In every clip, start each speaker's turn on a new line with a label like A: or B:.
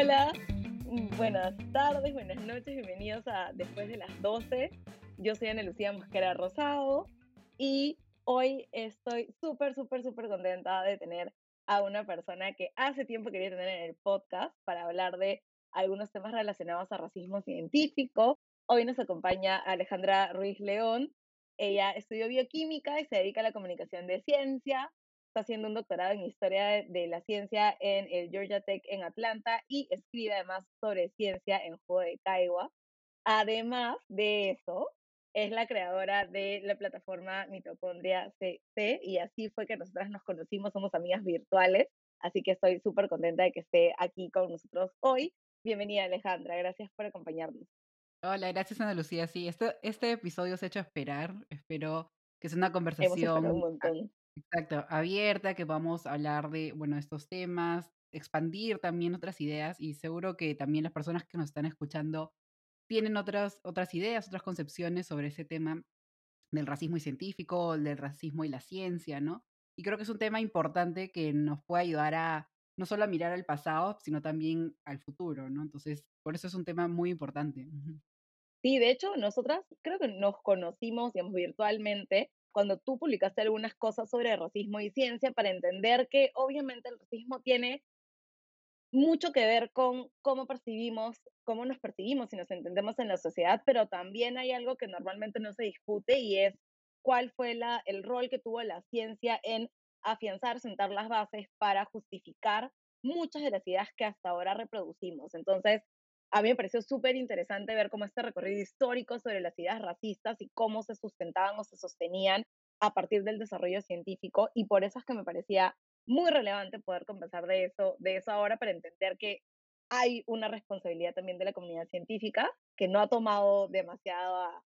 A: Hola, buenas tardes, buenas noches, bienvenidos a Después de las 12. Yo soy Ana Lucía Mosquera Rosado y hoy estoy súper, súper, súper contenta de tener a una persona que hace tiempo quería tener en el podcast para hablar de algunos temas relacionados a racismo científico. Hoy nos acompaña Alejandra Ruiz León. Ella estudió bioquímica y se dedica a la comunicación de ciencia está haciendo un doctorado en historia de la ciencia en el Georgia Tech en Atlanta y escribe además sobre ciencia en Juego de Caigua. Además de eso, es la creadora de la plataforma Mitocondria CC y así fue que nosotras nos conocimos, somos amigas virtuales, así que estoy súper contenta de que esté aquí con nosotros hoy. Bienvenida Alejandra, gracias por acompañarnos.
B: Hola, gracias Ana Lucía. Sí, este, este episodio se ha hecho esperar, espero que sea una conversación
A: un montón.
B: Exacto, abierta, que vamos a hablar de, bueno, estos temas, expandir también otras ideas y seguro que también las personas que nos están escuchando tienen otras, otras ideas, otras concepciones sobre ese tema del racismo y científico, del racismo y la ciencia, ¿no? Y creo que es un tema importante que nos puede ayudar a no solo a mirar al pasado, sino también al futuro, ¿no? Entonces, por eso es un tema muy importante.
A: Sí, de hecho, nosotras creo que nos conocimos, digamos, virtualmente cuando tú publicaste algunas cosas sobre racismo y ciencia para entender que obviamente el racismo tiene mucho que ver con cómo percibimos, cómo nos percibimos y nos entendemos en la sociedad, pero también hay algo que normalmente no se discute y es cuál fue el rol que tuvo la ciencia en afianzar, sentar las bases para justificar muchas de las ideas que hasta ahora reproducimos. Entonces, a mí me pareció súper interesante ver cómo este recorrido histórico sobre las ideas racistas y cómo se sustentaban o se sostenían a partir del desarrollo científico y por eso es que me parecía muy relevante poder conversar de eso, de eso ahora para entender que hay una responsabilidad también de la comunidad científica que no ha tomado demasiada,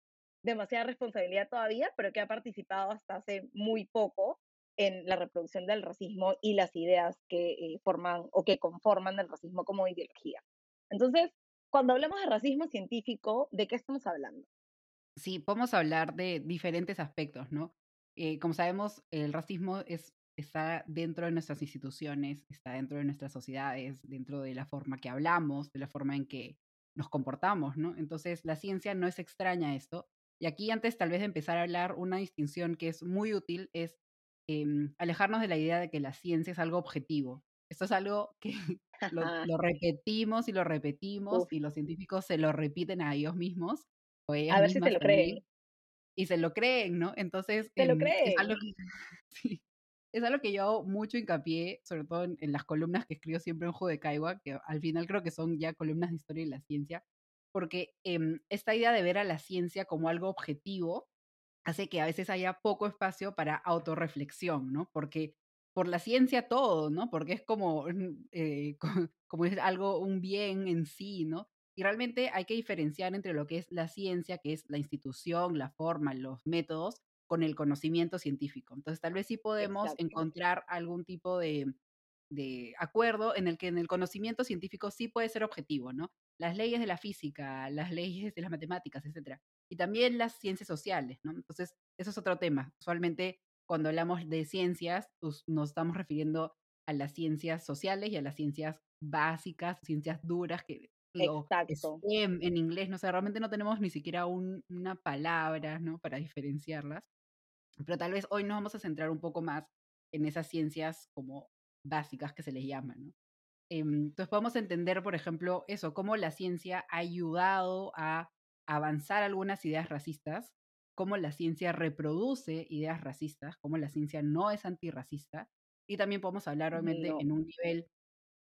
A: demasiada responsabilidad todavía, pero que ha participado hasta hace muy poco en la reproducción del racismo y las ideas que eh, forman o que conforman el racismo como ideología. Entonces, cuando hablamos de racismo científico, ¿de qué estamos hablando?
B: Sí, podemos hablar de diferentes aspectos, ¿no? Eh, como sabemos, el racismo es, está dentro de nuestras instituciones, está dentro de nuestras sociedades, dentro de la forma que hablamos, de la forma en que nos comportamos, ¿no? Entonces, la ciencia no es extraña a esto. Y aquí, antes tal vez de empezar a hablar, una distinción que es muy útil es em, alejarnos de la idea de que la ciencia es algo objetivo. Esto es algo que lo, repetimos y lo repetimos y los científicos se lo repiten a ellos mismos.
A: O a ver si se lo creen.
B: Y se lo creen, ¿no? Entonces,
A: se lo creen.
B: Es algo, que, es algo que yo hago mucho hincapié, sobre todo en, las columnas que escribo siempre en Judecaiwa, que al final creo que son ya columnas de historia y la ciencia, porque em, esta idea de ver a la ciencia como algo objetivo hace que a veces haya poco espacio para autorreflexión, ¿no? Porque por la ciencia todo, ¿no? Porque es como, eh, como es algo, un bien en sí, ¿no? Y realmente hay que diferenciar entre lo que es la ciencia, que es la institución, la forma, los métodos, con el conocimiento científico. Entonces, tal vez sí podemos encontrar algún tipo de, de acuerdo en el que en el conocimiento científico sí puede ser objetivo, ¿no? Las leyes de la física, las leyes de las matemáticas, etcétera. Y también las ciencias sociales, ¿no? Entonces, eso es otro tema. Usualmente cuando hablamos de ciencias, pues, nos estamos refiriendo a las ciencias sociales y a las ciencias básicas, ciencias duras, que
A: Exacto.
B: en inglés, no sé, realmente no tenemos ni siquiera una palabra, ¿no? Para diferenciarlas. Pero tal vez hoy nos vamos a centrar un poco más en esas ciencias como básicas que se les llaman, ¿no? Em, entonces podemos entender, por ejemplo, eso, cómo la ciencia ha ayudado a avanzar algunas ideas racistas cómo la ciencia reproduce ideas racistas, cómo la ciencia no es antirracista. Y también podemos hablar, obviamente, en un nivel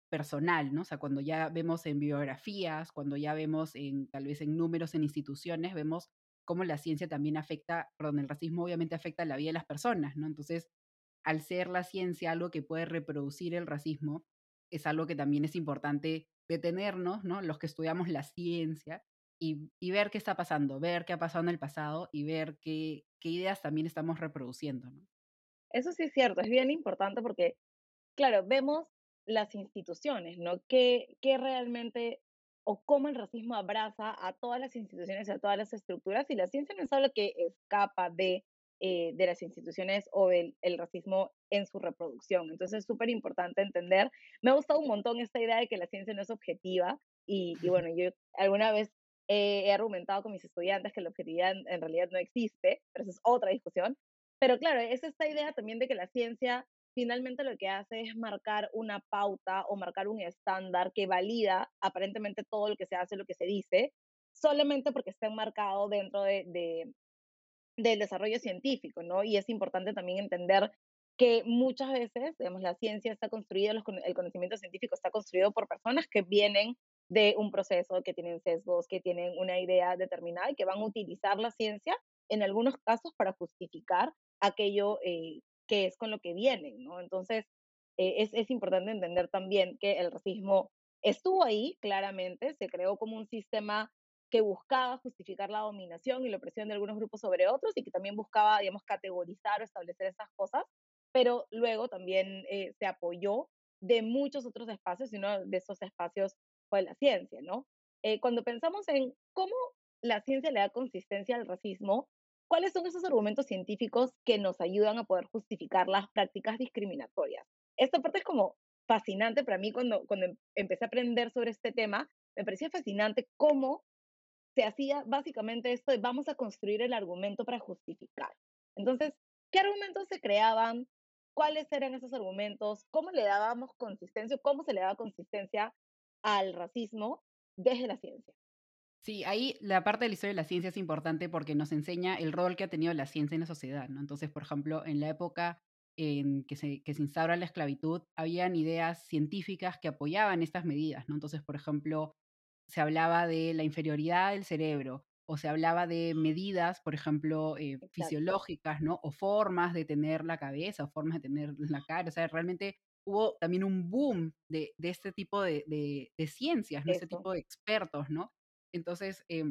B: personal, ¿no? O sea, cuando ya vemos en biografías, cuando ya vemos en, tal vez en números en instituciones, vemos cómo la ciencia también afecta, perdón, el racismo obviamente afecta la vida de las personas, ¿no? Entonces, al ser la ciencia algo que puede reproducir el racismo, es algo que también es importante detenernos, ¿no? Los que estudiamos la ciencia, y, ver qué está pasando, ver qué ha pasado en el pasado y ver qué, qué ideas también estamos reproduciendo. ¿no?
A: Eso sí es cierto, es bien importante porque, claro, vemos las instituciones, ¿no? ¿Qué, qué realmente o cómo el racismo abraza a todas las instituciones y a todas las estructuras y la ciencia no es algo que escapa de eh, de las instituciones o del el racismo en su reproducción. Entonces es súper importante entender. Me ha gustado un montón esta idea de que la ciencia no es objetiva y, y bueno, yo alguna vez he argumentado con mis estudiantes que la objetividad en, en realidad no existe, pero esa es otra discusión. Pero claro, es esta idea también de que la ciencia finalmente lo que hace es marcar una pauta o marcar un estándar que valida aparentemente todo lo que se hace, lo que se dice, solamente porque está enmarcado dentro de, de, del desarrollo científico, ¿no? Y es importante también entender que muchas veces, digamos, la ciencia está construida, el conocimiento científico está construido por personas que vienen de un proceso, que tienen sesgos, que tienen una idea determinada y que van a utilizar la ciencia en algunos casos para justificar aquello eh, que es con lo que vienen, ¿no? Entonces, eh, es, es importante entender también que el racismo estuvo ahí, claramente, se creó como un sistema que buscaba justificar la dominación y la opresión de algunos grupos sobre otros y que también buscaba, digamos, categorizar o establecer estas cosas, pero luego también eh, se apoyó de muchos otros espacios y uno de esos espacios fue la ciencia, ¿no? Eh, cuando pensamos en cómo la ciencia le da consistencia al racismo, ¿cuáles son esos argumentos científicos que nos ayudan a poder justificar las prácticas discriminatorias? Esta parte es como fascinante para mí cuando, cuando em, empecé a aprender sobre este tema, me parecía fascinante cómo se hacía básicamente esto de vamos a construir el argumento para justificar. Entonces, ¿qué argumentos se creaban? ¿Cuáles eran esos argumentos? ¿Cómo le dábamos consistencia? ¿Cómo se le daba consistencia al racismo desde la ciencia?
B: Sí, ahí la parte de la historia de la ciencia es importante porque nos enseña el rol que ha tenido la ciencia en la sociedad, ¿no? Entonces, por ejemplo, en la época en que se, que se instaura la esclavitud, habían ideas científicas que apoyaban estas medidas, ¿no? Entonces, por ejemplo, se hablaba de la inferioridad del cerebro o se hablaba de medidas, por ejemplo, eh, fisiológicas, ¿no? O formas de tener la cabeza o formas de tener la cara. O sea, realmente hubo también un boom de, de este tipo de, de, de ciencias, ¿no? Este tipo de expertos, ¿no? Entonces, eh,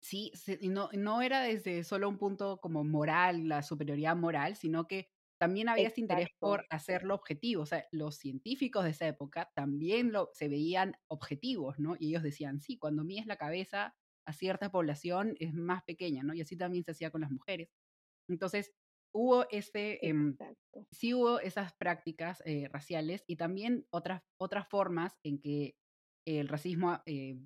B: sí, no, no era desde solo un punto como moral, la superioridad moral, sino que también había este interés por hacerlo objetivo. O sea, los científicos de esa época también lo, se veían objetivos, ¿no? Y ellos decían, sí, cuando mides la cabeza a cierta población es más pequeña, ¿no? Y así también se hacía con las mujeres. Entonces, hubo este, eh, sí hubo esas prácticas eh, raciales y también otras, otras formas en que el racismo eh,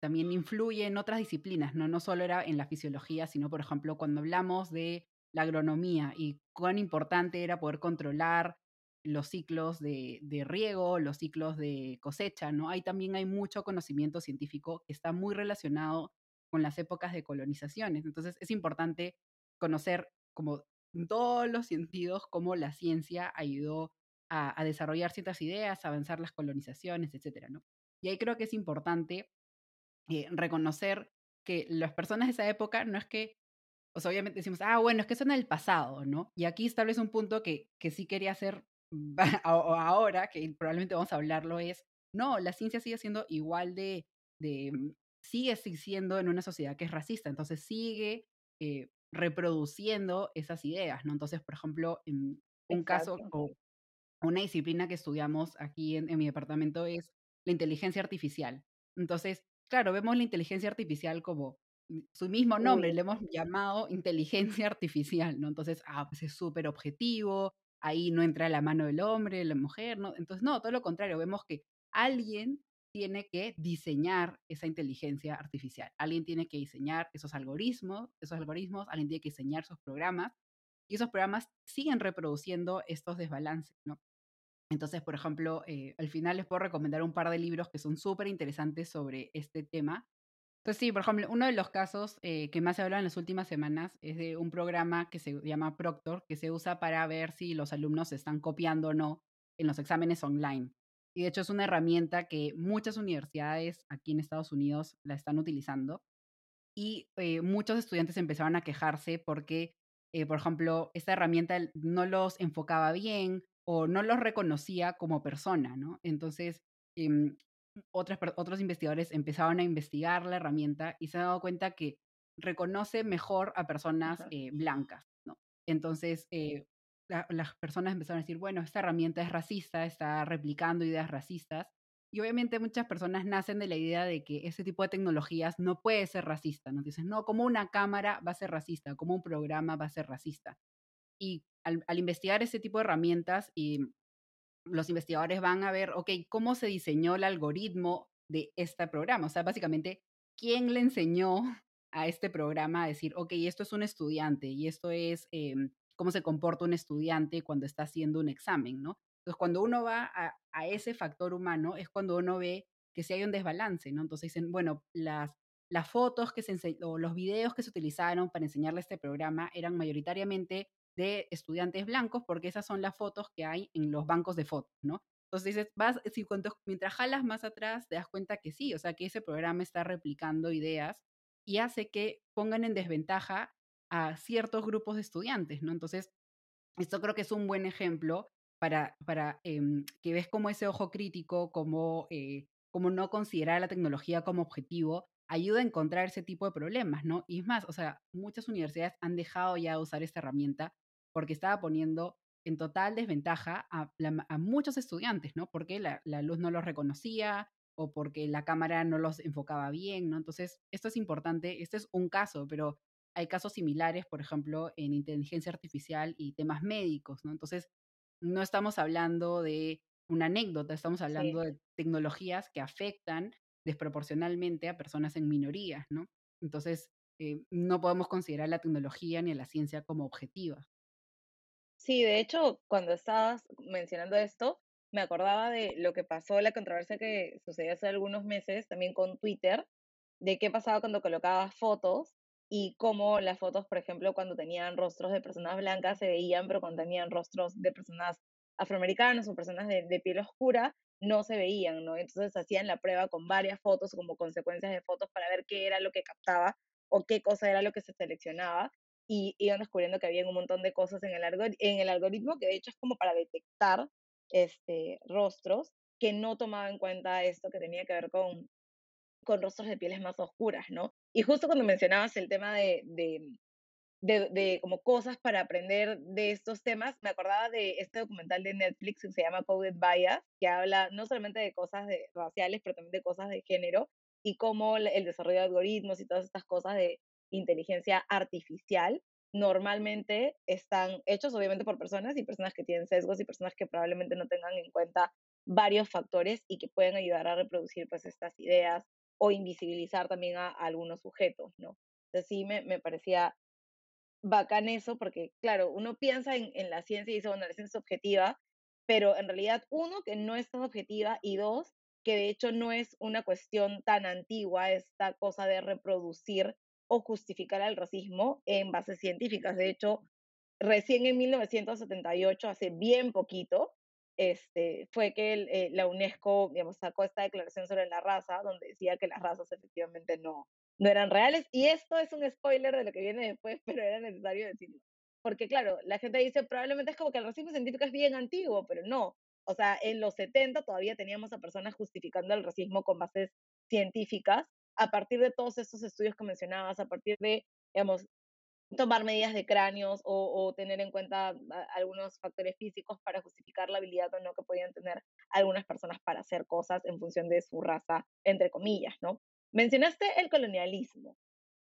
B: también influye en otras disciplinas, ¿no? No solo era en la fisiología, sino, por ejemplo, cuando hablamos de la agronomía y cuán importante era poder controlar los ciclos de, de, riego, los ciclos de cosecha, ¿no? Ahí también hay mucho conocimiento científico que está muy relacionado con las épocas de colonizaciones. Entonces es importante conocer como en todos los sentidos cómo la ciencia ayudó a, desarrollar ciertas ideas, a avanzar las colonizaciones, etcétera, ¿no? Y ahí creo que es importante eh, reconocer que las personas de esa época no es que, o sea, obviamente decimos, ah, bueno, es que son el pasado, ¿no? Y aquí establece un punto que, que sí quería hacer ahora, que probablemente vamos a hablarlo, es, no, la ciencia sigue siendo igual de, de mm, sigue existiendo en una sociedad que es racista, entonces sigue eh, reproduciendo esas ideas, ¿no? Entonces, por ejemplo, en un Exacto. caso o una disciplina que estudiamos aquí en, en mi departamento es la inteligencia artificial. Entonces, claro, vemos la inteligencia artificial como su mismo nombre, le hemos llamado inteligencia artificial, ¿no? Entonces, ah, pues es súper objetivo, ahí no entra la mano del hombre, la mujer, ¿no? Entonces, no, todo lo contrario, vemos que alguien tiene que diseñar esa inteligencia artificial, alguien tiene que diseñar esos algoritmos, esos algoritmos, alguien tiene que diseñar esos programas, y esos programas siguen reproduciendo estos desbalances, ¿no? Entonces, por ejemplo, eh, al final les puedo recomendar un par de libros que son súper interesantes sobre este tema. Entonces, sí, por ejemplo, uno de los casos eh, que más se habla en las últimas semanas es de un programa que se llama Proctor, que se usa para ver si los alumnos están copiando o no en los exámenes online. Y de hecho es una herramienta que muchas universidades aquí en Estados Unidos la están utilizando. Y eh, muchos estudiantes empezaron a quejarse porque, eh, por ejemplo, esta herramienta no los enfocaba bien o no los reconocía como persona, ¿no? Entonces, eh, otras, otros investigadores empezaron a investigar la herramienta y se han dado cuenta que reconoce mejor a personas eh, blancas, ¿no? Entonces, la, las personas empezaron a decir, bueno, esta herramienta es racista, está replicando ideas racistas, Y obviamente muchas personas nacen de la idea de que ese tipo de tecnologías no puede ser racista, ¿no? Dicen, no, como una cámara va a ser racista, como un programa va a ser racista. Y al, al investigar ese tipo de herramientas y los investigadores van a ver, ok, cómo se diseñó el algoritmo de este programa. O sea, básicamente, ¿quién le enseñó a este programa a decir, ok, esto es un estudiante y esto es em, cómo se comporta un estudiante cuando está haciendo un examen, ¿no? Entonces, cuando uno va a, ese factor humano, es cuando uno ve que si hay un desbalance, ¿no? Entonces dicen, bueno, las, las fotos que se o los videos que se utilizaron para enseñarle este programa eran mayoritariamente de estudiantes blancos, porque esas son las fotos que hay en los bancos de fotos, ¿no? Entonces dices, vas, si mientras jalas más atrás, te das cuenta que sí, o sea, que ese programa está replicando ideas y hace que pongan en desventaja a ciertos grupos de estudiantes, ¿no? Entonces, esto creo que es un buen ejemplo para, para em, que ves como ese ojo crítico, como, eh, no considerar la tecnología como objetivo, ayuda a encontrar ese tipo de problemas, ¿no? Y es más, o sea, muchas universidades han dejado ya de usar esta herramienta porque estaba poniendo en total desventaja a, a muchos estudiantes, ¿no? Porque la, la, luz no los reconocía o porque la cámara no los enfocaba bien, ¿no? Entonces, esto es importante, este es un caso, pero hay casos similares, por ejemplo, en inteligencia artificial y temas médicos, ¿no? Entonces, no estamos hablando de una anécdota, estamos hablando sí. de tecnologías que afectan desproporcionalmente a personas en minorías, ¿no? Entonces, eh, no podemos considerar la tecnología ni la ciencia como objetiva.
A: Sí, de hecho, cuando estabas mencionando esto, me acordaba de lo que pasó, la controversia que sucedió hace algunos meses también con Twitter, de qué pasaba cuando colocabas fotos y cómo las fotos, por ejemplo, cuando tenían rostros de personas blancas se veían, pero cuando tenían rostros de personas afroamericanas o personas de, de piel oscura, no se veían, ¿no? Entonces hacían la prueba con varias fotos como consecuencias de fotos para ver qué era lo que captaba o qué cosa era lo que se seleccionaba y iban descubriendo que había un montón de cosas en el, en el algoritmo que de hecho es como para detectar este, rostros que no tomaba en cuenta esto que tenía que ver con, con rostros de pieles más oscuras, ¿no? Y justo cuando mencionabas el tema de, de, de, de, como cosas para aprender de estos temas, me acordaba de este documental de Netflix que se llama Coded Bias, que habla no solamente de cosas raciales, pero también de cosas de género y cómo el desarrollo de algoritmos y todas estas cosas de inteligencia artificial normalmente están hechos obviamente por personas y personas que tienen sesgos y personas que probablemente no tengan en cuenta varios factores y que pueden ayudar a reproducir pues estas ideas o invisibilizar también a, algunos sujetos, ¿no? Entonces sí me, me, parecía bacán eso porque, claro, uno piensa en, en la ciencia y dice, bueno, la ciencia es objetiva, pero en realidad, uno, que no es tan objetiva y dos, que de hecho no es una cuestión tan antigua esta cosa de reproducir o justificar el racismo en bases científicas. De hecho, recién en 1978, hace bien poquito, este, fue que el, eh, la UNESCO digamos, sacó esta declaración sobre la raza, donde decía que las razas efectivamente no, no eran reales. Y esto es un spoiler de lo que viene después, pero era necesario decirlo. Porque claro, la gente dice, probablemente es como que el racismo científico es bien antiguo, pero no. O sea, en los 70 todavía teníamos a personas justificando el racismo con bases científicas a partir de todos estos estudios que mencionabas, a partir de, digamos, tomar medidas de cráneos o, o, tener en cuenta algunos factores físicos para justificar la habilidad o no que podían tener algunas personas para hacer cosas en función de su raza, entre comillas, ¿no? Mencionaste el colonialismo.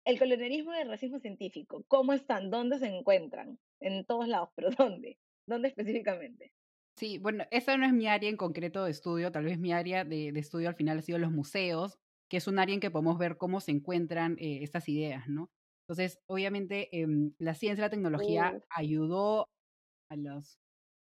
A: El colonialismo y el racismo científico, ¿cómo están? ¿Dónde se encuentran? En todos lados, pero ¿dónde? ¿Dónde específicamente?
B: Sí, bueno, esa no es mi área en concreto de estudio, tal vez mi área de, de estudio al final ha sido los museos, que es un área en que podemos ver cómo se encuentran eh, estas ideas, ¿no? Entonces, obviamente, eh, la ciencia y la tecnología ayudó a las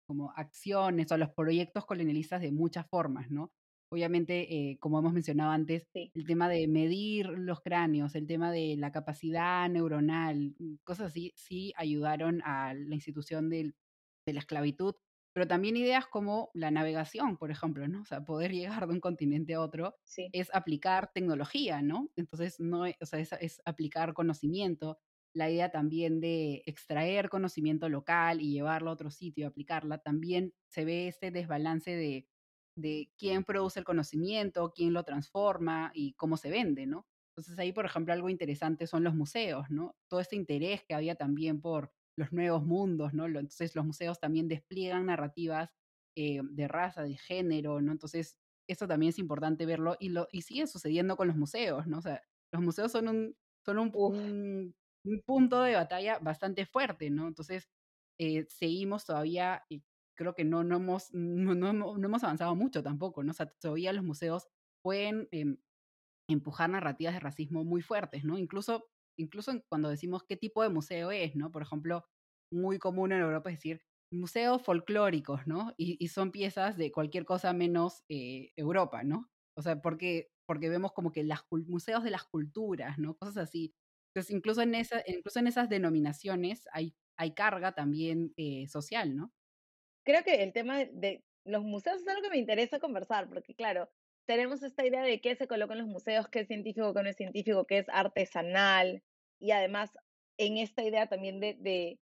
B: como acciones o a los proyectos colonialistas de muchas formas, ¿no? Obviamente, eh, como hemos mencionado antes,
A: sí.
B: el tema de medir los cráneos, el tema de la capacidad neuronal, cosas así, sí ayudaron a la institución del, de la esclavitud, pero también ideas como la navegación, por ejemplo, ¿no? O sea, poder llegar de un continente a otro
A: sí.
B: es aplicar tecnología, ¿no? Entonces, no, o sea, es, es, aplicar conocimiento. La idea también de extraer conocimiento local y llevarlo a otro sitio, aplicarla, también se ve este desbalance de, de quién produce el conocimiento, quién lo transforma y cómo se vende, ¿no? Entonces ahí, por ejemplo, algo interesante son los museos, ¿no? Todo este interés que había también por los nuevos mundos, ¿no? Entonces los museos también despliegan narrativas eh, de raza, de género, ¿no? Entonces eso también es importante verlo y, lo, y sigue sucediendo con los museos, ¿no? O sea, los museos son un, son un, un, punto de batalla bastante fuerte, ¿no? Entonces, eh, seguimos todavía, y creo que no, no, hemos, no, no, no, hemos avanzado mucho tampoco, ¿no? O sea, todavía los museos pueden eh, empujar narrativas de racismo muy fuertes, ¿no? Incluso, incluso cuando decimos qué tipo de museo es, ¿no? Por ejemplo, muy común en Europa es decir museos folclóricos, ¿no? Y, son piezas de cualquier cosa menos eh, Europa, ¿no? O sea, porque, porque vemos como que los museos de las culturas, ¿no? Cosas así. Entonces, incluso en, esa, incluso en esas denominaciones hay, hay carga también eh, social, ¿no?
C: Creo que el tema de los museos es algo que me interesa conversar, porque claro, tenemos esta idea de qué se coloca en los museos, qué es científico, qué no es científico, qué es artesanal, y además en esta idea también de,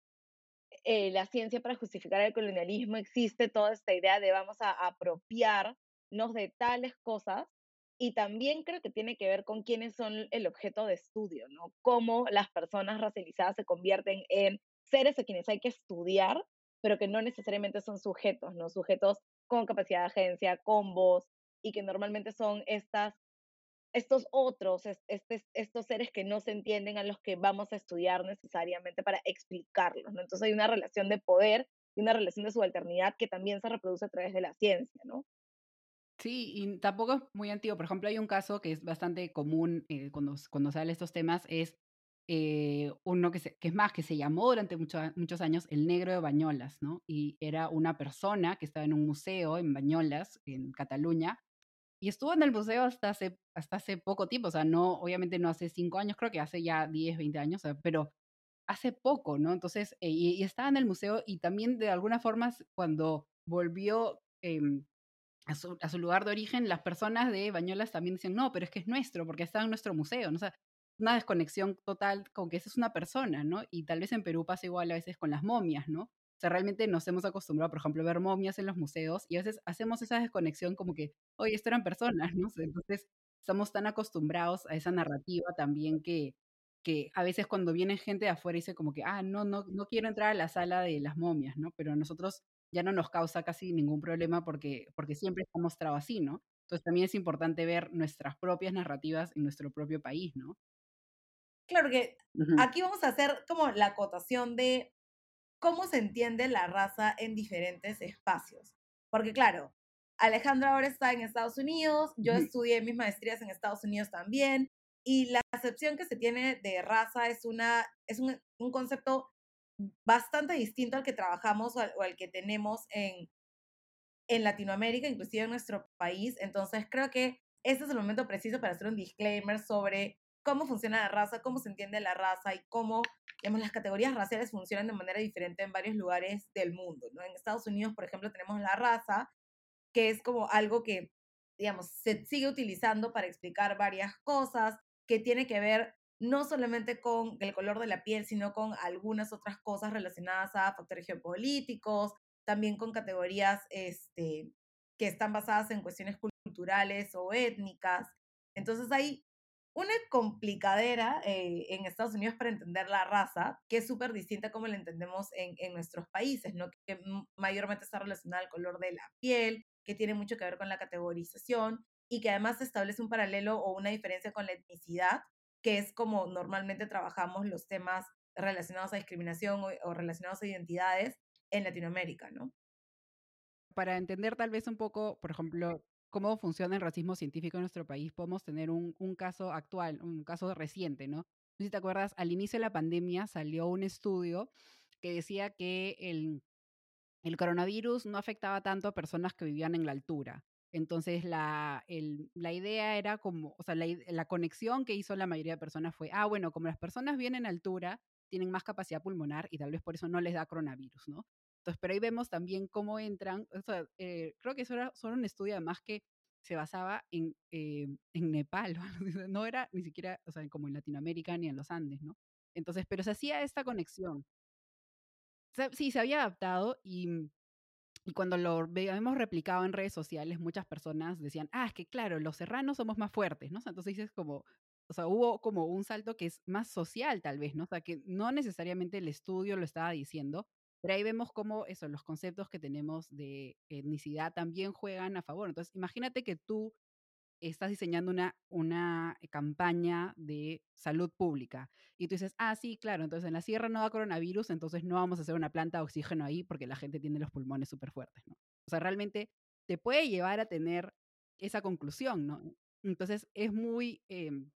C: eh, la ciencia para justificar el colonialismo existe toda esta idea de vamos a apropiarnos de tales cosas y también creo que tiene que ver con quiénes son el objeto de estudio, ¿no? Cómo las personas racializadas se convierten en seres a quienes hay que estudiar, pero que no necesariamente son sujetos, ¿no? Sujetos con capacidad de agencia, con voz, y que normalmente son estas, estos otros, este, estos seres que no se entienden a los que vamos a estudiar necesariamente para explicarlos, ¿no? Entonces hay una relación de poder y una relación de subalternidad que también se reproduce a través de la ciencia, ¿no?
B: Sí, y tampoco es muy antiguo. Por ejemplo, hay un caso que es bastante común eh, cuando, cuando sale estos temas, es eh, uno que, que es más, que se llamó durante muchos años el negro de Bañolas, ¿no? Y era una persona que estaba en un museo en Bañolas, en Cataluña, y estuvo en el museo hasta hace, hasta hace poco tiempo, o sea, no, obviamente no hace cinco años, creo que hace ya 10, 20 años, pero hace poco, ¿no? Entonces, eh, y, estaba en el museo y también de alguna forma cuando volvió em, a, su, a, su, lugar de origen, las personas de Bañolas también dicen, no, pero es que es nuestro, porque está en nuestro museo, ¿no? O sea, una desconexión total con que esa es una persona, ¿no? Y tal vez en Perú pasa igual a veces con las momias, ¿no? O sea, realmente nos hemos acostumbrado, por ejemplo, a ver momias en los museos y a veces hacemos esa desconexión como que, oye, esto eran personas, ¿no? Entonces, estamos tan acostumbrados a esa narrativa también que, que a veces cuando viene gente de afuera dice como que, ah, no, no, no quiero entrar a la sala de las momias, ¿no? Pero a nosotros ya no nos causa casi ningún problema porque, porque siempre está mostrado así, ¿no? Entonces también es importante ver nuestras propias narrativas en nuestro propio país, ¿no?
A: Claro que aquí vamos a hacer como la acotación de cómo se entiende la raza en diferentes espacios. Porque claro, Alejandra ahora está en Estados Unidos, yo estudié mis maestrías en Estados Unidos también, y la acepción que se tiene de raza es, una, es un, concepto bastante distinto al que trabajamos o al, que tenemos en, en Latinoamérica, inclusive en nuestro país. Entonces creo que este es el momento preciso para hacer un disclaimer sobre cómo funciona la raza, cómo se entiende la raza y cómo digamos, las categorías raciales funcionan de manera diferente en varios lugares del mundo. ¿no? En Estados Unidos, por ejemplo, tenemos la raza, que es como algo que, digamos, se sigue utilizando para explicar varias cosas, que tiene que ver no solamente con el color de la piel, sino con algunas otras cosas relacionadas a factores geopolíticos, también con categorías este, que están basadas en cuestiones culturales o étnicas. Entonces hay una complicadera eh, en Estados Unidos para entender la raza, que es súper distinta como la entendemos en, en, nuestros países, ¿no? que mayormente está relacionada al color de la piel, que tiene mucho que ver con la categorización y que además establece un paralelo o una diferencia con la etnicidad, que es como normalmente trabajamos los temas relacionados a discriminación o, o relacionados a identidades en Latinoamérica, ¿no?
B: Para entender tal vez un poco, por ejemplo, cómo funciona el racismo científico en nuestro país, podemos tener un, caso actual, un caso reciente, ¿no? No sé si te acuerdas, al inicio de la pandemia salió un estudio que decía que el, el coronavirus no afectaba tanto a personas que vivían en la altura. Entonces, la, la idea era como, o sea, la, la, conexión que hizo la mayoría de personas fue, ah, bueno, como las personas vienen en altura, tienen más capacidad pulmonar y tal vez por eso no les da coronavirus, ¿no? Entonces, pero ahí vemos también cómo entran, o sea, eh, creo que eso era solo un estudio además que se basaba en, eh, en Nepal, no era ni siquiera, o sea, como en Latinoamérica ni en los Andes, ¿no? Entonces, pero se hacía esta conexión. sí, se había adaptado y, y cuando lo habíamos replicado en redes sociales, muchas personas decían, ah, es que claro, los serranos somos más fuertes, ¿no? Entonces dices como, o sea, hubo como un salto que es más social tal vez, ¿no? O sea, que no necesariamente el estudio lo estaba diciendo, Pero ahí vemos cómo eso, los conceptos que tenemos de etnicidad también juegan a favor. Entonces, imagínate que tú estás diseñando una, una campaña de salud pública y tú dices, ah, sí, claro, entonces en la sierra no da coronavirus, entonces no vamos a hacer una planta de oxígeno ahí porque la gente tiene los pulmones súper fuertes, ¿no? O sea, realmente te puede llevar a tener esa conclusión, ¿no? Entonces es muy, em,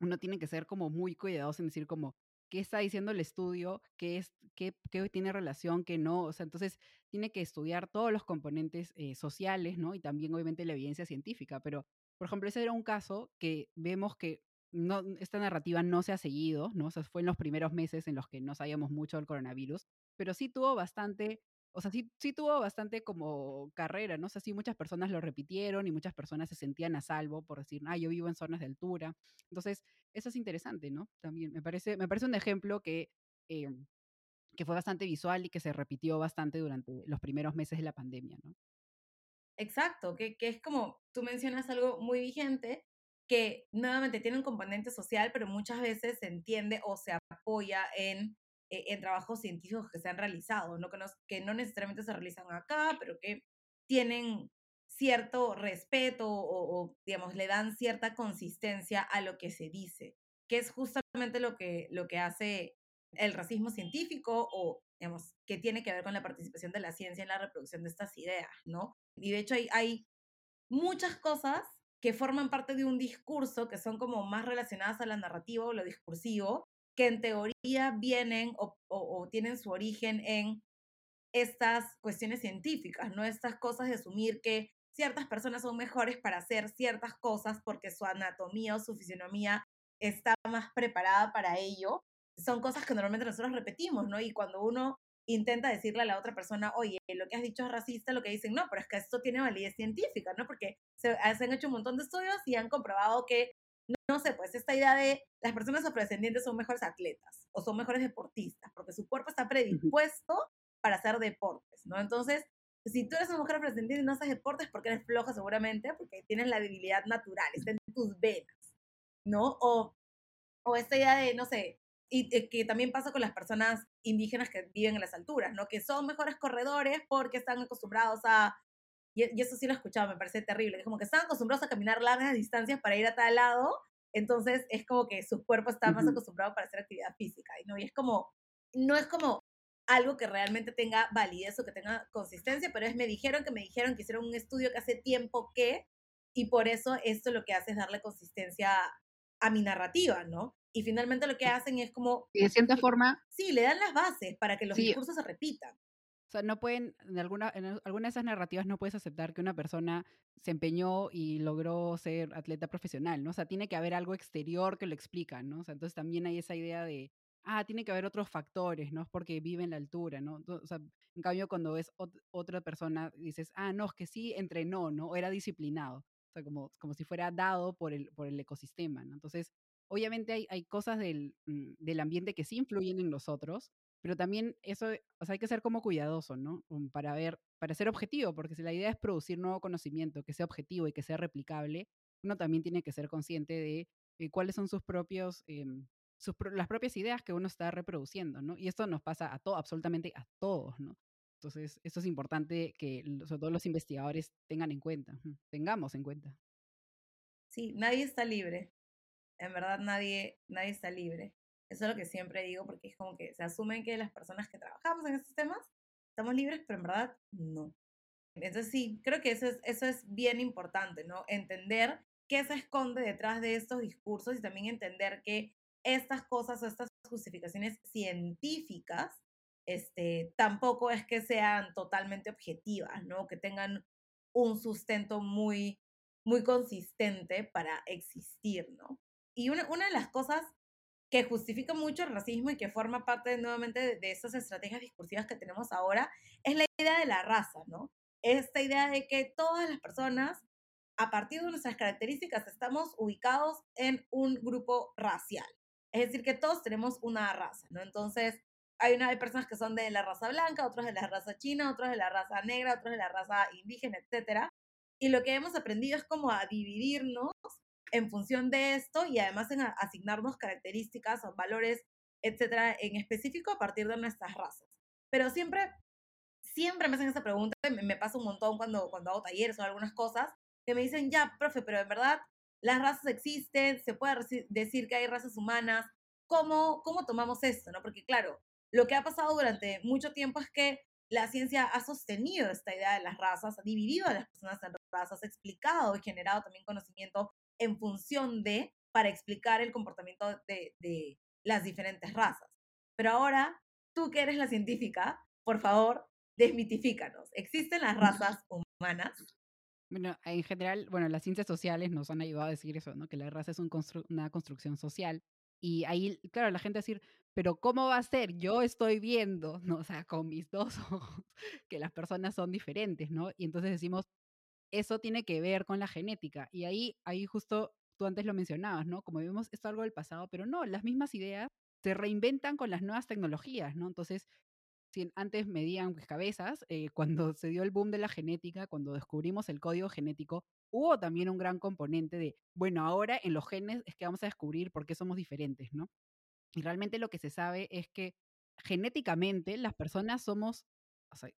B: uno tiene que ser como muy cuidadoso en decir como, qué está diciendo el estudio, qué, es, qué, tiene relación, qué no. O sea, entonces tiene que estudiar todos los componentes eh, sociales, ¿no? Y también obviamente la evidencia científica. Pero, por ejemplo, ese era un caso que vemos que esta narrativa no se ha seguido, ¿no? O sea, fue en los primeros meses en los que no sabíamos mucho del coronavirus, pero sí tuvo bastante o sea, sí, sí tuvo bastante como carrera, ¿no? O sea, sí muchas personas lo repitieron y muchas personas se sentían a salvo por decir, ah, yo vivo en zonas de altura. Entonces, eso es interesante, ¿no? También me parece, me parece un ejemplo que, eh, que fue bastante visual y que se repitió bastante durante los primeros meses de la pandemia, ¿no?
A: Exacto, que, que es como tú mencionas algo muy vigente, que nuevamente tiene un componente social, pero muchas veces se entiende o se apoya en eh, en trabajos científicos que se han realizado, ¿no? Que, no, que no necesariamente se realizan acá, pero que tienen cierto respeto o, digamos, le dan cierta consistencia a lo que se dice, que es justamente lo que, lo que hace el racismo científico o, digamos, que tiene que ver con la participación de la ciencia en la reproducción de estas ideas, ¿no? Y de hecho hay, hay muchas cosas que forman parte de un discurso que son como más relacionadas a la narrativa o lo discursivo, que en teoría vienen o, tienen su origen en estas cuestiones científicas, ¿no? Estas cosas de asumir que ciertas personas son mejores para hacer ciertas cosas porque su anatomía o su fisionomía está más preparada para ello. Son cosas que normalmente nosotros repetimos, ¿no? Y cuando uno intenta decirle a la otra persona, oye, lo que has dicho es racista, lo que dicen, no, pero es que esto tiene validez científica, ¿no? Porque se, se han hecho un montón de estudios y han comprobado que no sé, pues esta idea de las personas afrodescendientes son mejores atletas o son mejores deportistas, porque su cuerpo está predispuesto para hacer deportes, ¿no? Entonces, si tú eres una mujer afrodescendiente y no haces deportes porque eres floja seguramente, porque tienes la debilidad natural, está en tus venas, ¿no? O, o esta idea de, no sé, y eh, que también pasa con las personas indígenas que viven en las alturas, ¿no? Que son mejores corredores porque están acostumbrados a y, eso sí lo he escuchado, me parece terrible, es como que están acostumbrados a caminar largas distancias para ir a tal lado entonces es como que su cuerpo está más acostumbrado para hacer actividad física, ¿no? Y es como, no es como algo que realmente tenga validez o que tenga consistencia, pero es me dijeron que me dijeron que hicieron un estudio que hace tiempo que, y por eso esto lo que hace es darle consistencia a mi narrativa, ¿no? Y finalmente lo que hacen es como...
B: Y de cierta forma...
A: Sí, le dan las bases para que los discursos se repitan.
B: O sea, no pueden, en alguna, de esas narrativas no puedes aceptar que una persona se empeñó y logró ser atleta profesional, ¿no? O sea, tiene que haber algo exterior que lo explica, ¿no? O sea, entonces también hay esa idea de, ah, tiene que haber otros factores, ¿no? Es porque vive en la altura, ¿no? O sea, en cambio, cuando ves otra persona, dices, ah, no, es que sí entrenó, ¿no? O era disciplinado. O sea, como, como si fuera dado por el, por el ecosistema, ¿no? Entonces, obviamente hay, hay cosas del, mm, del ambiente que sí influyen en los otros, pero también eso, o sea, hay que ser como cuidadoso, ¿no? Para ver, para ser objetivo, porque si la idea es producir nuevo conocimiento que sea objetivo y que sea replicable, uno también tiene que ser consciente de eh, cuáles son sus propios, em, sus, las propias ideas que uno está reproduciendo, ¿no? Y esto nos pasa a todo, absolutamente a todos, ¿no? Entonces, eso es importante que sobre todo los investigadores tengan en cuenta, tengamos en cuenta.
A: Sí, nadie está libre. En verdad, nadie, nadie está libre. Eso es lo que siempre digo, porque es como que se asumen que las personas que trabajamos en estos temas estamos libres, pero en verdad no. Entonces sí, creo que eso es, eso es bien importante, ¿no? Entender qué se esconde detrás de estos discursos y también entender que estas cosas o estas justificaciones científicas este, tampoco es que sean totalmente objetivas, ¿no? Que tengan un sustento muy, muy consistente para existir, ¿no? Y una, una de las cosas que justifica mucho el racismo y que forma parte nuevamente de, esas estrategias discursivas que tenemos ahora, es la idea de la raza, ¿no? Esta idea de que todas las personas, a partir de nuestras características, estamos ubicados en un grupo racial. Es decir, que todos tenemos una raza, ¿no? Entonces, hay una personas que son de la raza blanca, otros de la raza china, otros de la raza negra, otros de la raza indígena, etc. Y lo que hemos aprendido es como a dividirnos en función de esto y además en asignarnos características o valores, etcétera, en específico a partir de nuestras razas. pero siempre, siempre me hacen esa pregunta, me, me pasa un montón cuando, cuando hago talleres o algunas cosas, que me dicen, ya, profe, pero en verdad las razas existen, se puede decir que hay razas humanas, ¿cómo, cómo tomamos esto? ¿no? Porque claro, lo que ha pasado durante mucho tiempo es que la ciencia ha sostenido esta idea de las razas, ha dividido a las personas en razas, ha explicado y generado también conocimiento en función de, para explicar el comportamiento de, de las diferentes razas. Pero ahora, tú que eres la científica, por favor, desmitifícanos. ¿Existen las razas humanas?
B: Bueno, en general, bueno, las ciencias sociales nos han ayudado a decir eso, ¿no? Que la raza es un una construcción social. Y ahí, claro, la gente decir, pero ¿cómo va a ser? Yo estoy viendo, ¿no? O sea, con mis dos ojos, que las personas son diferentes, ¿no? Y entonces decimos, eso tiene que ver con la genética. Y ahí, ahí justo tú antes lo mencionabas, ¿no? Como vemos, esto es algo del pasado, pero no, las mismas ideas se reinventan con las nuevas tecnologías, ¿no? Entonces, si antes medían cabezas, eh, cuando se dio el boom de la genética, cuando descubrimos el código genético, hubo también un gran componente de, bueno, ahora en los genes es que vamos a descubrir por qué somos diferentes, ¿no? Y realmente lo que se sabe es que genéticamente las personas somos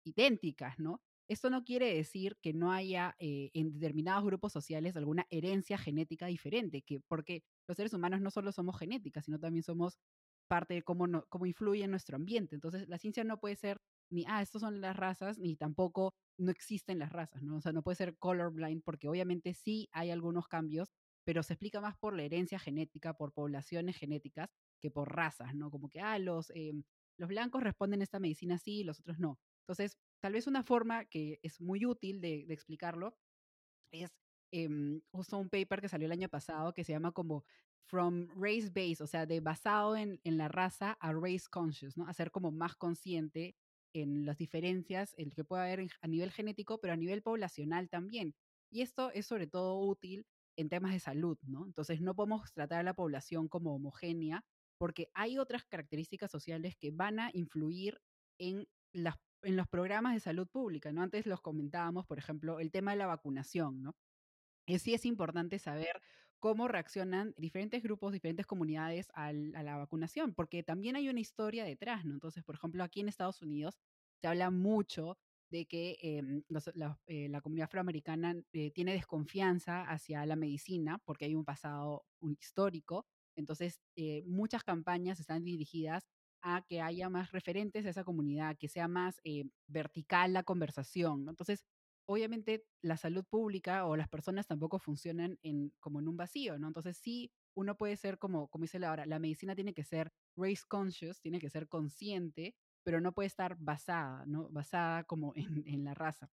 B: idénticas, ¿no? Esto no quiere decir que no haya eh, en determinados grupos sociales alguna herencia genética diferente, que, porque los seres humanos no solo somos genética, sino también somos parte de cómo, no, cómo influye en nuestro ambiente. Entonces, la ciencia no puede ser ni, ah, estas son las razas, ni tampoco no existen las razas, ¿no? O sea, no puede ser colorblind porque obviamente sí hay algunos cambios, pero se explica más por la herencia genética, por poblaciones genéticas, que por razas, ¿no? Como que, ah, los, em, los blancos responden a esta medicina sí, los otros no. Entonces, tal vez una forma que es muy útil de, explicarlo es justo un paper que salió el año pasado que se llama como from race base, o sea, de basado en, en la raza a race conscious, ¿no? A ser como más consciente en las diferencias, el que puede haber a nivel genético, pero a nivel poblacional también. Y esto es sobre todo útil en temas de salud, ¿no? Entonces no podemos tratar a la población como homogénea porque hay otras características sociales que van a influir en, las, en los programas de salud pública, ¿no? Antes los comentábamos, por ejemplo, el tema de la vacunación, ¿no? Sí es importante saber cómo reaccionan diferentes grupos, diferentes comunidades a la vacunación, porque también hay una historia detrás, ¿no? Entonces, por ejemplo, aquí en Estados Unidos se habla mucho de que em, eh, la, comunidad afroamericana eh, tiene desconfianza hacia la medicina porque hay un pasado histórico. Entonces, eh, muchas campañas están dirigidas a que haya más referentes a esa comunidad, que sea más vertical la conversación. Entonces, obviamente la salud pública o las personas tampoco funcionan en, como en un vacío, ¿no? Entonces sí, uno puede ser como, como dice Laura, la medicina tiene que ser race conscious, tiene que ser consciente, pero no puede estar basada, ¿no? Basada como en, en la raza.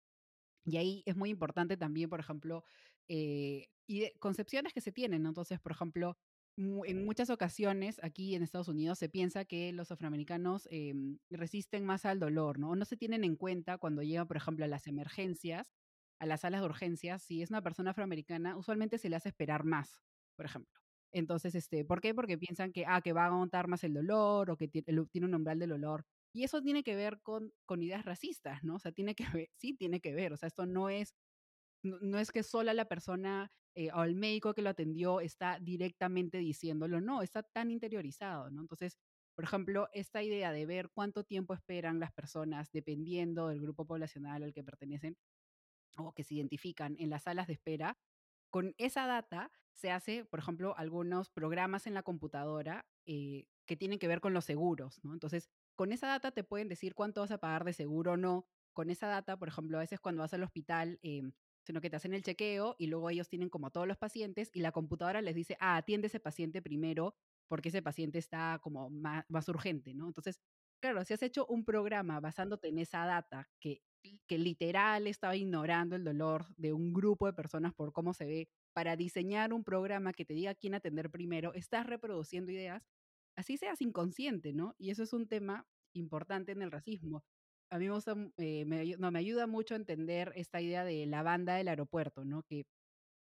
B: Y ahí es muy importante también, por ejemplo, eh, y concepciones que se tienen. Entonces, por ejemplo, en muchas ocasiones aquí en Estados Unidos se piensa que los afroamericanos em, resisten más al dolor, ¿no? No se tienen en cuenta cuando llegan, por ejemplo, a las emergencias, a las salas de urgencias. Si es una persona afroamericana, usualmente se le hace esperar más, por ejemplo. Entonces, este, ¿por qué? Porque piensan que, ah, que va a aguantar más el dolor o que tiene un umbral del dolor. Y eso tiene que ver con, con ideas racistas, ¿no? O sea, tiene que ver, sí tiene que ver. O sea, esto no es no, es que sola la persona eh, o el médico que lo atendió está directamente diciéndolo, no, está tan interiorizado, ¿no? Entonces, por ejemplo, esta idea de ver cuánto tiempo esperan las personas dependiendo del grupo poblacional al que pertenecen o que se identifican en las salas de espera, con esa data se hace, por ejemplo, algunos programas en la computadora eh, que tienen que ver con los seguros, ¿no? Entonces, con esa data te pueden decir cuánto vas a pagar de seguro o no. Con esa data, por ejemplo, a veces cuando vas al hospital, em, sino que te hacen el chequeo y luego ellos tienen como a todos los pacientes y la computadora les dice, ah, atiende ese paciente primero porque ese paciente está como más, más urgente, ¿no? Entonces, claro, si has hecho un programa basándote en esa data que, que literal estaba ignorando el dolor de un grupo de personas por cómo se ve, para diseñar un programa que te diga quién atender primero, estás reproduciendo ideas, así seas inconsciente, ¿no? Y eso es un tema importante en el racismo a mí me, eh, no, me ayuda mucho a entender esta idea de la banda del aeropuerto, ¿no? Que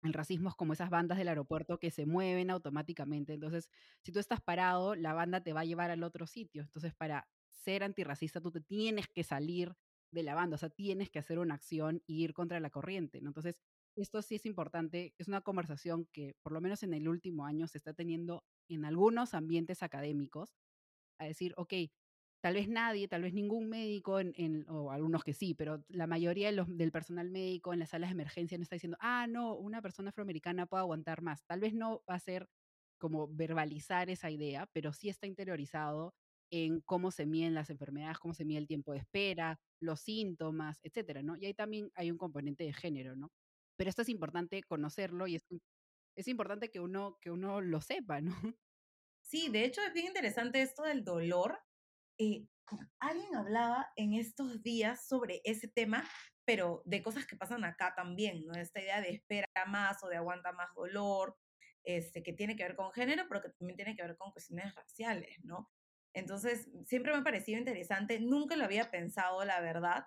B: el racismo es como esas bandas del aeropuerto que se mueven automáticamente. Entonces, si tú estás parado, la banda te va a llevar al otro sitio. Entonces, para ser antirracista, tú te tienes que salir de la banda, o sea, tienes que hacer una acción e ir contra la corriente. Entonces, esto sí es importante, es una conversación que por lo menos en el último año se está teniendo en algunos ambientes académicos, a decir, ok, tal vez nadie, tal vez ningún médico, en, o algunos que sí, pero la mayoría del personal médico en las salas de emergencia no está diciendo, ah, no, una persona afroamericana puede aguantar más. Tal vez no va a ser como verbalizar esa idea, pero sí está interiorizado en cómo se miden las enfermedades, cómo se mide el tiempo de espera, los síntomas, etcétera, ¿no? Y ahí también hay un componente de género, ¿no? Pero esto es importante conocerlo y es, es importante que uno, que uno lo sepa, ¿no?
A: Sí, de hecho es bien interesante esto del dolor. Eh, alguien hablaba en estos días sobre ese tema, pero de cosas que pasan acá también, ¿no? Esta idea de espera más o de aguanta más dolor, este, que tiene que ver con género, pero que también tiene que ver con cuestiones raciales, ¿no? Entonces, siempre me ha parecido interesante, nunca lo había pensado, la verdad,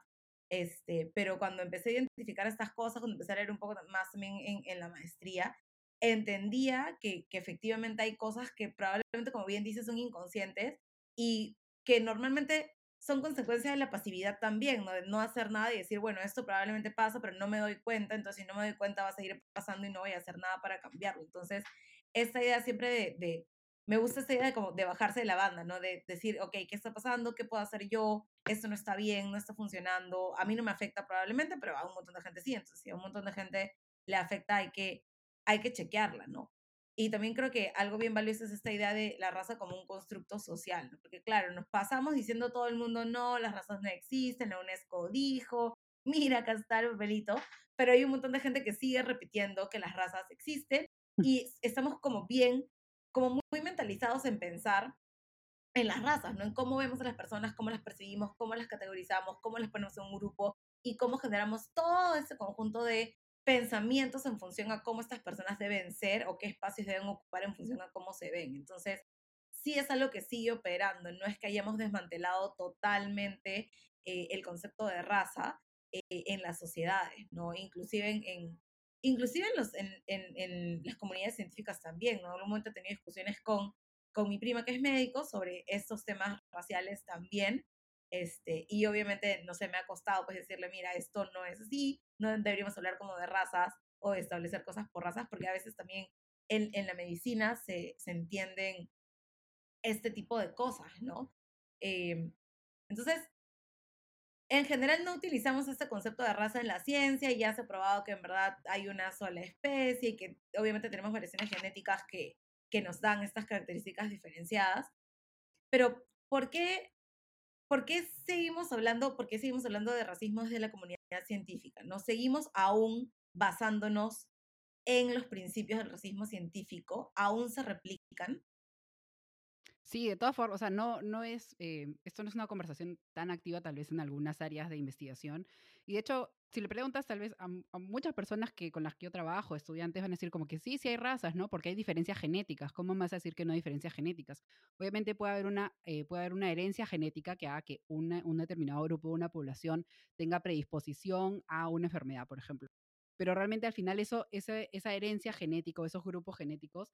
A: este, pero cuando empecé a identificar estas cosas, cuando empecé a leer un poco más también en, en la maestría, entendía que, que, efectivamente hay cosas que probablemente, como bien dices, son inconscientes y que normalmente son consecuencias de la pasividad también, ¿no? de no hacer nada y decir, bueno, esto probablemente pasa, pero no me doy cuenta, entonces si no me doy cuenta va a seguir pasando y no voy a hacer nada para cambiarlo. Entonces, esta idea siempre de, me gusta esta idea de, como de bajarse de la banda, ¿no? De decir, ok, ¿qué está pasando? ¿Qué puedo hacer yo? Esto no está bien, no está funcionando. A mí no me afecta probablemente, pero a un montón de gente sí. Entonces, si a un montón de gente le afecta, hay que hay que chequearla, ¿no? Y también creo que algo bien valioso es esta idea de la raza como un constructo social, ¿no? Porque claro, nos pasamos diciendo todo el mundo, no, las razas no existen, la UNESCO dijo, mira, acá está el papelito, pero hay un montón de gente que sigue repitiendo que las razas existen y estamos como bien, como muy mentalizados en pensar en las razas, ¿no? En cómo vemos a las personas, cómo las percibimos, cómo las categorizamos, cómo las ponemos en un grupo y cómo generamos todo ese conjunto de pensamientos en función a cómo estas personas deben ser o qué espacios deben ocupar en función a cómo se ven. Entonces, sí es algo que sigue operando, no es que hayamos desmantelado totalmente eh, el concepto de raza eh, en las sociedades, ¿no? Inclusive en, inclusive en, los, en, en, las comunidades científicas también, ¿no? En un momento he tenido discusiones con, con mi prima que es médico sobre estos temas raciales también, este, y obviamente, no sé, me ha costado pues decirle, mira, esto no es así, no deberíamos hablar como de razas o establecer cosas por razas, porque a veces también en, en la medicina se, se, entienden este tipo de cosas, ¿no? Eh, entonces, en general no utilizamos este concepto de raza en la ciencia y ya se ha probado que en verdad hay una sola especie y que obviamente tenemos variaciones genéticas que, que nos dan estas características diferenciadas. Pero, ¿por qué ¿por qué seguimos hablando, por qué seguimos hablando de racismo desde la comunidad científica? ¿No seguimos aún basándonos en los principios del racismo científico? ¿Aún se replican?
B: Sí, de todas formas, o sea, no, no es, eh, esto no es una conversación tan activa tal vez en algunas áreas de investigación. Y de hecho, si le preguntas tal vez a, muchas personas que con las que yo trabajo, estudiantes, van a decir como que sí, sí hay razas, ¿no? Porque hay diferencias genéticas. ¿Cómo me vas a decir que no hay diferencias genéticas? Obviamente puede haber una, eh, puede haber una herencia genética que haga que un determinado grupo, una población, tenga predisposición a una enfermedad, por ejemplo. Pero realmente al final eso, esa, esa herencia genética o esos grupos genéticos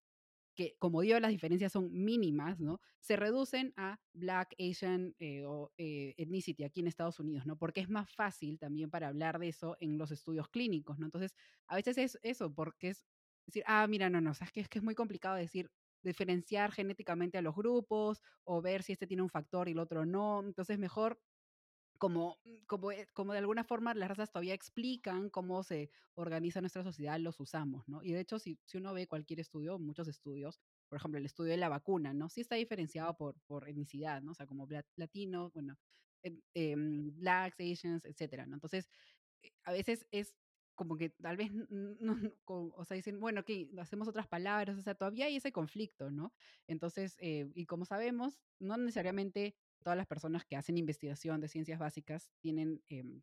B: que como digo, las diferencias son mínimas, ¿no? Se reducen a Black, Asian eh, o eh, ethnicity aquí en Estados Unidos, ¿no? Porque es más fácil también para hablar de eso en los estudios clínicos, ¿no? Entonces, a veces es eso, porque es decir, ah, mira, no, no, o sea, es que, es que es muy complicado decir, diferenciar genéticamente a los grupos o ver si este tiene un factor y el otro no. Entonces, mejor como, mm, como, eh, como de alguna forma las razas todavía explican cómo se organiza nuestra sociedad, los usamos, ¿no? Y de hecho, si, si uno ve cualquier estudio, muchos estudios, por ejemplo, el estudio de la vacuna, ¿no? Sí está diferenciado por, por etnicidad, ¿no? O sea, como latinos, bueno, eh, blacks, Asians, etcétera, ¿no? Entonces, eh, a veces es como que tal vez, no, o sea, dicen, bueno, que hacemos otras palabras, o sea, todavía hay ese conflicto, ¿no? Entonces, y como sabemos, no necesariamente todas las personas que hacen investigación de ciencias básicas tienen, em,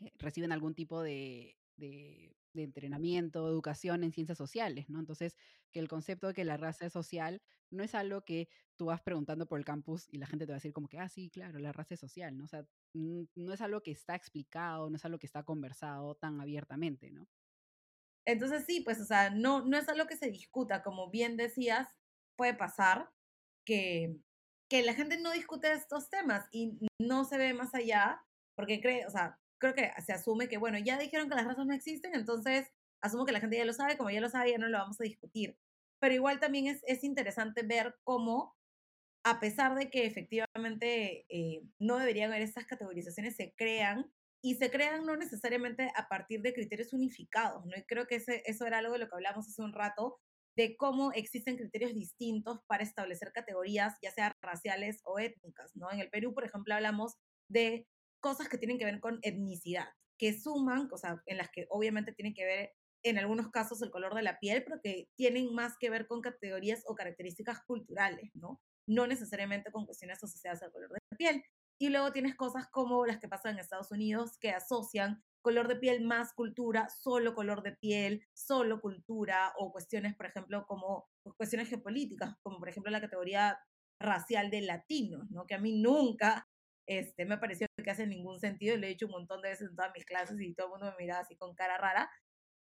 B: eh, reciben algún tipo de, de, de, entrenamiento, educación en ciencias sociales, ¿no? Entonces, que el concepto de que la raza es social no es algo que tú vas preguntando por el campus y la gente te va a decir como que, ah, sí, claro, la raza es social, ¿no? O sea, no es algo que está explicado, no es algo que está conversado tan abiertamente, ¿no?
A: Entonces sí, pues, o sea, no, no es algo que se discuta, como bien decías, puede pasar que que la gente no discute estos temas y no se ve más allá, porque cree, o sea, creo que se asume que, bueno, ya dijeron que las razas no existen, entonces asumo que la gente ya lo sabe, como ya lo sabe, ya no lo vamos a discutir. Pero igual también es, es interesante ver cómo a pesar de que efectivamente eh, no deberían haber estas categorizaciones, se crean y se crean no necesariamente a partir de criterios unificados, ¿no? Y creo que ese, eso era algo de lo que hablamos hace un rato, de cómo existen criterios distintos para establecer categorías, ya sea raciales o étnicas, ¿no? En el Perú, por ejemplo, hablamos de cosas que tienen que ver con etnicidad, que suman, o sea, en las que obviamente tienen que ver en algunos casos el color de la piel, pero que tienen más que ver con categorías o características culturales, ¿no? No necesariamente con cuestiones asociadas al color de la piel. Y luego tienes cosas como las que pasan en Estados Unidos que asocian color de piel más cultura, solo color de piel, solo cultura, o cuestiones, por ejemplo, como cuestiones geopolíticas, como por ejemplo la categoría racial de latinos, ¿no? Que a mí nunca este, me pareció que hace ningún sentido, lo he dicho un montón de veces en todas mis clases y todo el mundo me miraba así con cara rara,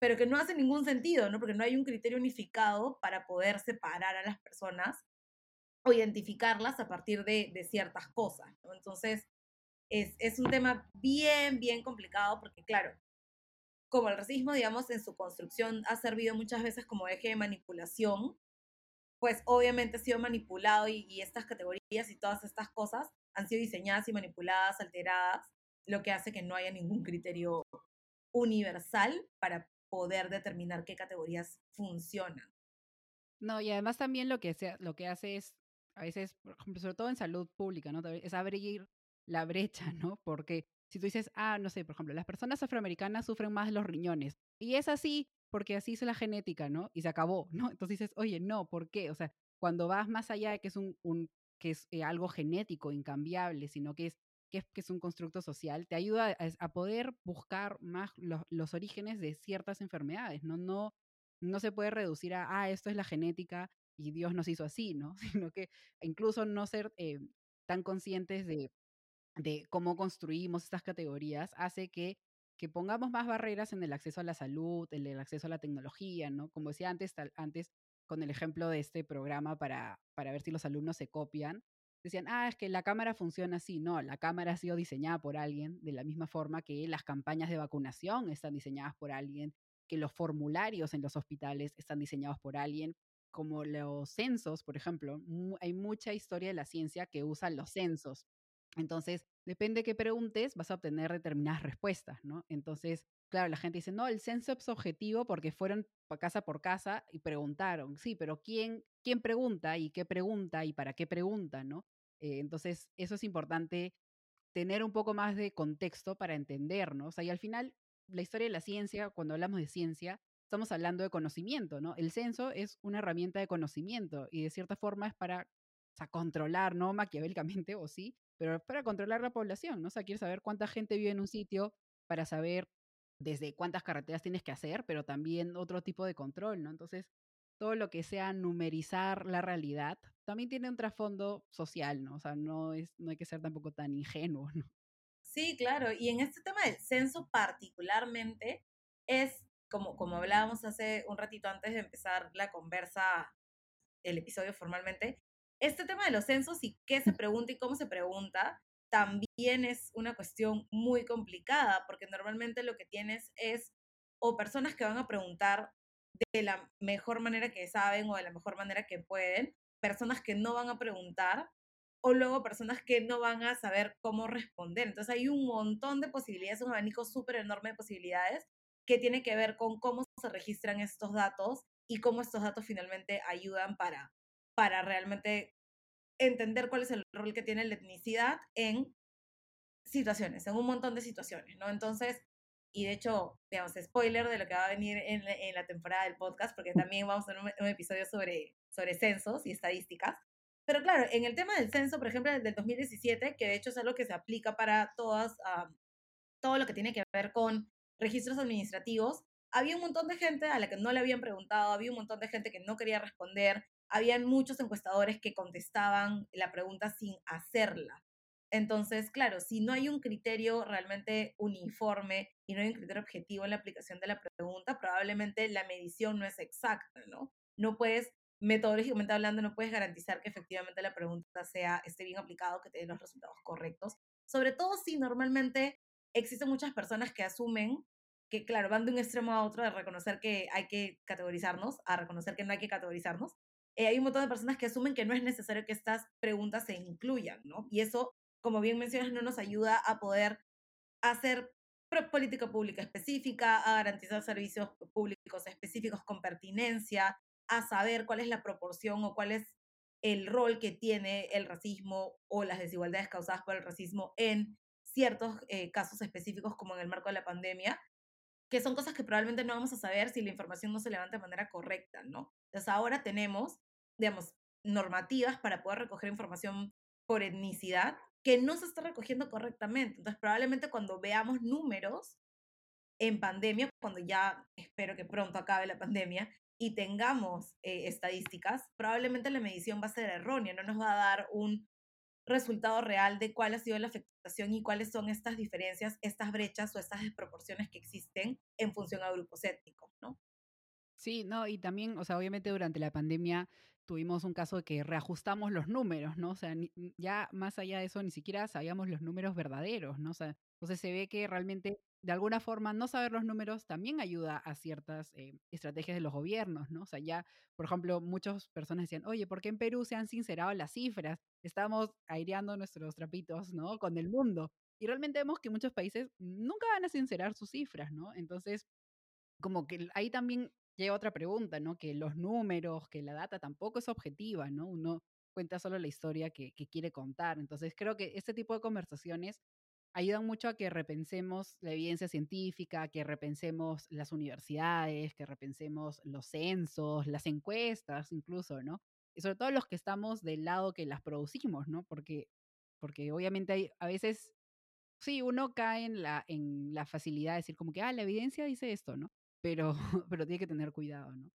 A: pero que no hace ningún sentido, ¿no? Porque no hay un criterio unificado para poder separar a las personas o identificarlas a partir de, de ciertas cosas. Entonces, es, es un tema bien, bien complicado porque, claro, como el racismo, digamos, en su construcción ha servido muchas veces como eje de manipulación, pues obviamente ha sido manipulado y, estas categorías y todas estas cosas han sido diseñadas y manipuladas, alteradas, lo que hace que no haya ningún criterio universal para poder determinar qué categorías funcionan.
B: No, y además también lo que, sea, lo que hace es a veces, por ejemplo, sobre todo en salud pública, ¿no? Es abrir la brecha, ¿no? Porque si tú dices, ah, no sé, por ejemplo, las personas afroamericanas sufren más los riñones. Y es así porque así es la genética, ¿no? Y se acabó, ¿no? Entonces dices, oye, no, ¿por qué? O sea, cuando vas más allá de que es un, que es eh, algo genético, incambiable, sino que es, que es, que es un constructo social, te ayuda a, a poder buscar más los, los, orígenes de ciertas enfermedades, ¿no? No, no se puede reducir a, ah, esto es la genética y Dios nos hizo así, ¿no? Sino que incluso no ser eh, tan conscientes de, de cómo construimos estas categorías hace que, que pongamos más barreras en el acceso a la salud, en el acceso a la tecnología, ¿no? Como decía antes, tal, antes con el ejemplo de este programa para, para ver si los alumnos se copian, decían, ah, es que la cámara funciona así. No, la cámara ha sido diseñada por alguien, de la misma forma que las campañas de vacunación están diseñadas por alguien, que los formularios en los hospitales están diseñados por alguien, como los censos, por ejemplo. Hay mucha historia de la ciencia que usa los censos. Entonces, depende de qué preguntes, vas a obtener determinadas respuestas, ¿no? Entonces, claro, la gente dice, no, el censo es objetivo porque fueron casa por casa y preguntaron. Sí, pero ¿quién, quién pregunta y qué pregunta y para qué pregunta, ¿no? Eh, entonces, eso es importante tener un poco más de contexto para entendernos. O sea, y al final, la historia de la ciencia, cuando hablamos de ciencia, estamos hablando de conocimiento, ¿no? El censo es una herramienta de conocimiento y de cierta forma es para controlar, no maquiavélicamente, o sí, pero para controlar la población, ¿no? O sea, quieres saber cuánta gente vive en un sitio para saber desde cuántas carreteras tienes que hacer, pero también otro tipo de control, ¿no? Entonces, todo lo que sea numerizar la realidad también tiene un trasfondo social, ¿no? O sea, no, es, no hay que ser tampoco tan ingenuo, ¿no?
A: Sí, claro. Y en este tema del censo particularmente, es como, como hablábamos hace un ratito antes de empezar la conversa, el episodio formalmente, este tema de los censos y qué se pregunta y cómo se pregunta también es una cuestión muy complicada, porque normalmente lo que tienes es o personas que van a preguntar de la mejor manera que saben o de la mejor manera que pueden, personas que no van a preguntar o luego personas que no van a saber cómo responder. Entonces hay un montón de posibilidades, un abanico súper enorme de posibilidades que tiene que ver con cómo se registran estos datos y cómo estos datos finalmente ayudan para, para realmente entender cuál es el rol que tiene la etnicidad en situaciones, en un montón de situaciones, ¿no? Entonces, y de hecho, digamos, spoiler de lo que va a venir en, la temporada del podcast, porque también vamos a tener un, episodio sobre, sobre censos y estadísticas. Pero claro, en el tema del censo, por ejemplo, del 2017, que de hecho es algo que se aplica para todas, um, todo lo que tiene que ver con registros administrativos, había un montón de gente a la que no le habían preguntado, había un montón de gente que no quería responder, habían muchos encuestadores que contestaban la pregunta sin hacerla. Entonces, claro, si no hay un criterio realmente uniforme y no hay un criterio objetivo en la aplicación de la pregunta, probablemente la medición no es exacta, ¿no? No puedes, metodológicamente hablando, no puedes garantizar que efectivamente la pregunta sea, esté bien aplicado, que te dé los resultados correctos. Sobre todo si normalmente existen muchas personas que asumen que, claro, van de un extremo a otro de reconocer que hay que categorizarnos, a reconocer que no hay que categorizarnos. Eh, hay un montón de personas que asumen que no es necesario que estas preguntas se incluyan, ¿no? Y eso, como bien mencionas, no nos ayuda a poder hacer política pública específica, a garantizar servicios públicos específicos con pertinencia, a saber cuál es la proporción o cuál es el rol que tiene el racismo o las desigualdades causadas por el racismo en ciertos eh, casos específicos como en el marco de la pandemia, que son cosas que probablemente no vamos a saber si la información no se levanta de manera correcta, ¿no? Entonces ahora tenemos, digamos, normativas para poder recoger información por etnicidad que no se está recogiendo correctamente. Entonces probablemente cuando veamos números en pandemia, cuando ya espero que pronto acabe la pandemia, y tengamos eh, estadísticas, probablemente la medición va a ser errónea, no nos va a dar un resultado real de cuál ha sido la afectación y cuáles son estas diferencias, estas brechas o estas desproporciones que existen en función a grupos étnicos, ¿no?
B: Sí, no, y también, o sea, obviamente durante la pandemia tuvimos un caso de que reajustamos los números, ¿no? O sea, ya más allá de eso, ni siquiera sabíamos los números verdaderos, ¿no? O sea, entonces se ve que realmente de alguna forma, no saber los números también ayuda a ciertas eh, estrategias de los gobiernos, ¿no? O sea, ya, por ejemplo, muchas personas decían, oye, ¿por qué en Perú se han sincerado las cifras? Estamos aireando nuestros trapitos, ¿no? Con el mundo. Y realmente vemos que muchos países nunca van a sincerar sus cifras, ¿no? Entonces, como que ahí también llega otra pregunta, ¿no? Que los números, que la data tampoco es objetiva, ¿no? Uno cuenta solo la historia que, que quiere contar. Entonces, creo que este tipo de conversaciones ayudan mucho a que repensemos la evidencia científica, que repensemos las universidades, que repensemos los censos, las encuestas incluso, ¿no? Y sobre todo los que estamos del lado que las producimos, ¿no? Porque, porque obviamente hay, a veces, sí, uno cae en la, en la facilidad de decir como que, ah, la evidencia dice esto, ¿no? Pero, pero tiene que tener cuidado, ¿no?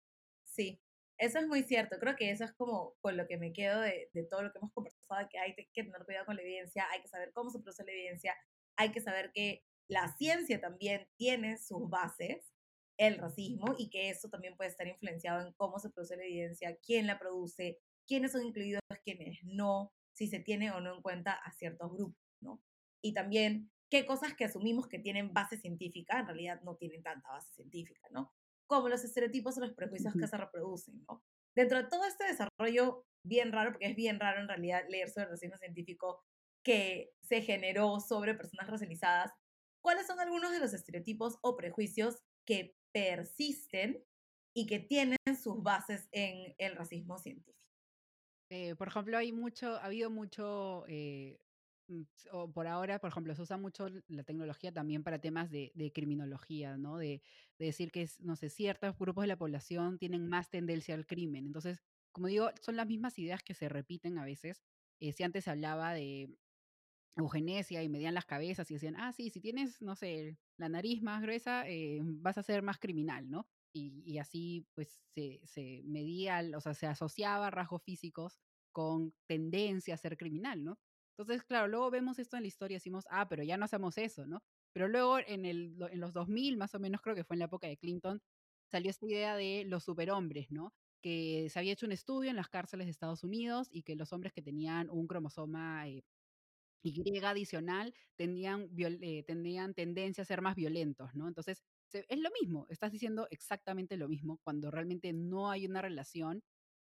A: Sí, eso es muy cierto. Creo que eso es como con lo que me quedo de, de, todo lo que hemos conversado, que hay que tener cuidado con la evidencia, hay que saber cómo se produce la evidencia, hay que saber que la ciencia también tiene sus bases, el racismo, y que eso también puede estar influenciado en cómo se produce la evidencia, quién la produce, quiénes son incluidos, quiénes no, si se tiene o no en cuenta a ciertos grupos, ¿no? Y también qué cosas que asumimos que tienen base científica en realidad no tienen tanta base científica, ¿no? Como los estereotipos o los prejuicios que se reproducen, ¿no? Dentro de todo este desarrollo bien raro, porque es bien raro en realidad leer sobre el racismo científico que se generó sobre personas racializadas, ¿cuáles son algunos de los estereotipos o prejuicios que persisten y que tienen sus bases en el racismo científico?
B: Eh, por ejemplo, hay mucho, ha habido mucho eh, o por ahora, por ejemplo, se usa mucho la tecnología también para temas de, criminología, ¿no? De, decir que, no sé, ciertos grupos de la población tienen más tendencia al crimen. Entonces, como digo, son las mismas ideas que se repiten a veces. Eh, si antes se hablaba de eugenesia y medían las cabezas y decían, ah, sí, si tienes, no sé, la nariz más gruesa, eh, vas a ser más criminal, ¿no? Y, y así, pues, se, se medía, o sea, se asociaba rasgos físicos con tendencia a ser criminal, ¿no? Entonces, claro, luego vemos esto en la historia y decimos, ah, pero ya no hacemos eso, ¿no? Pero luego en, el, en los 2000, más o menos, creo que fue en la época de Clinton, salió esta idea de los superhombres, ¿no? Que se había hecho un estudio en las cárceles de Estados Unidos y que los hombres que tenían un cromosoma eh, Y adicional tenían, eh, tenían tendencia a ser más violentos, ¿no? Entonces, es lo mismo, estás diciendo exactamente lo mismo cuando realmente no hay una relación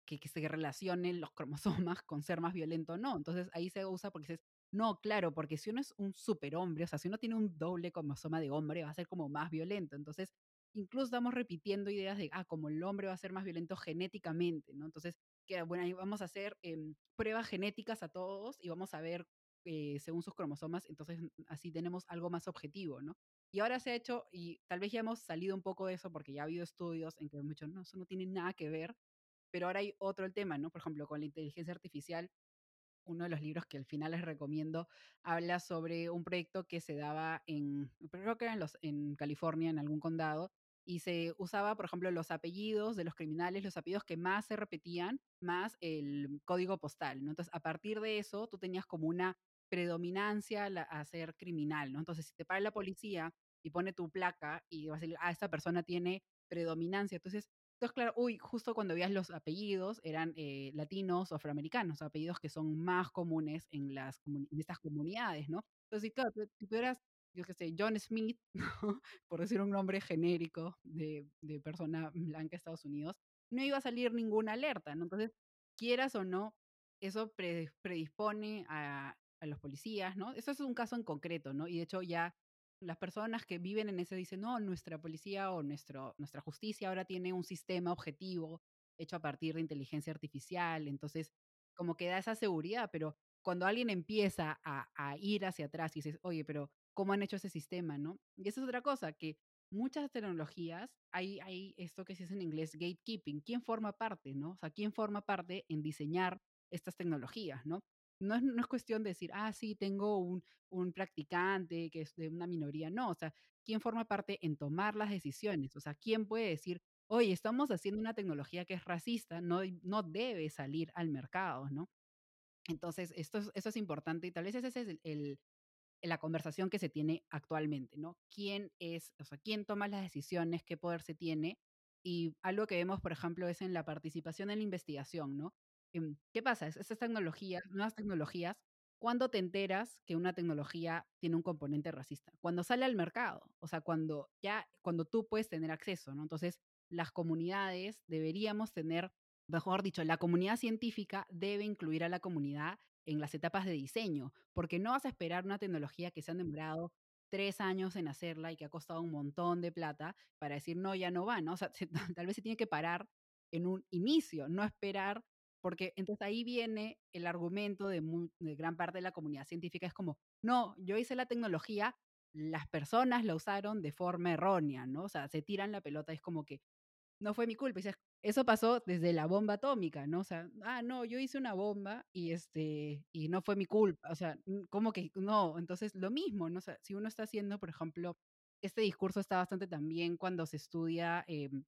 B: que, que, se relacionen los cromosomas con ser más violento o no. Entonces ahí se usa porque dices, no, claro, porque si uno es un superhombre, o sea, si uno tiene un doble cromosoma de hombre, va a ser como más violento. Entonces, incluso estamos repitiendo ideas de, ah, como el hombre va a ser más violento genéticamente, ¿no? Entonces, que, bueno, ahí vamos a hacer em, pruebas genéticas a todos y vamos a ver eh, según sus cromosomas, entonces así tenemos algo más objetivo, ¿no? Y ahora se ha hecho, y tal vez ya hemos salido un poco de eso porque ya ha habido estudios en que muchos, no, eso no tiene nada que ver, pero ahora hay otro el tema, ¿no? Por ejemplo, con la inteligencia artificial, uno de los libros que al final les recomiendo habla sobre un proyecto que se daba en, creo que era en, los, en California, en algún condado, y se usaba, por ejemplo, los apellidos de los criminales, los apellidos que más se repetían, más el código postal, ¿no? Entonces, a partir de eso, tú tenías como una predominancia a ser criminal, ¿no? Entonces, si te para la policía y pone tu placa y vas a decir, ah, esta persona tiene predominancia, entonces entonces, claro, uy, justo cuando veías los apellidos, eran eh, latinos o afroamericanos, apellidos que son más comunes en, estas comunidades, ¿no? Entonces, claro, si tú eras, yo qué sé, John Smith, por decir un nombre genérico de, de persona blanca de Estados Unidos, no iba a salir ninguna alerta, ¿no? Entonces, quieras o no, eso predispone a, a los policías, ¿no? Eso es un caso en concreto, ¿no? Y de hecho ya las personas que viven en ese dicen, no, nuestra policía o nuestro, nuestra justicia ahora tiene un sistema objetivo hecho a partir de inteligencia artificial, entonces como que da esa seguridad, pero cuando alguien empieza a, ir hacia atrás y dices, oye, pero ¿cómo han hecho ese sistema, no? Y esa es otra cosa, que muchas tecnologías, hay, hay esto que se dice en inglés gatekeeping, ¿quién forma parte, no? O sea, ¿quién forma parte en diseñar estas tecnologías, no? No es, no es cuestión de decir, ah, sí, tengo un, un practicante que es de una minoría. No, o sea, ¿quién forma parte en tomar las decisiones? O sea, ¿quién puede decir, oye, estamos haciendo una tecnología que es racista, no, no debe salir al mercado, ¿no? Entonces, esto es, eso es importante y tal vez ese es el, la conversación que se tiene actualmente, ¿no? ¿Quién es, o sea, quién toma las decisiones, qué poder se tiene? Y algo que vemos, por ejemplo, es en la participación en la investigación, ¿no? Em, ¿Qué pasa? Estas tecnologías, nuevas tecnologías, ¿cuándo te enteras que una tecnología tiene un componente racista? Cuando sale al mercado, o sea, cuando ya, cuando tú puedes tener acceso, ¿no? Entonces, las comunidades deberíamos tener, mejor dicho, la comunidad científica debe incluir a la comunidad en las etapas de diseño, porque no vas a esperar una tecnología que se han demorado tres años en hacerla y que ha costado un montón de plata para decir, no, ya no va, ¿no? O sea, tal vez se tiene que parar en un inicio, no esperar porque entonces ahí viene el argumento de, gran parte de la comunidad científica, es como, no, yo hice la tecnología, las personas la usaron de forma errónea, ¿no? O sea, se tiran la pelota, es como que no fue mi culpa. Y eso pasó desde la bomba atómica, ¿no? O sea, ah, no, yo hice una bomba y este, y no fue mi culpa. O sea, como que no, entonces lo mismo, ¿no? O sea, si uno está haciendo, por ejemplo, este discurso está bastante también cuando se estudia em,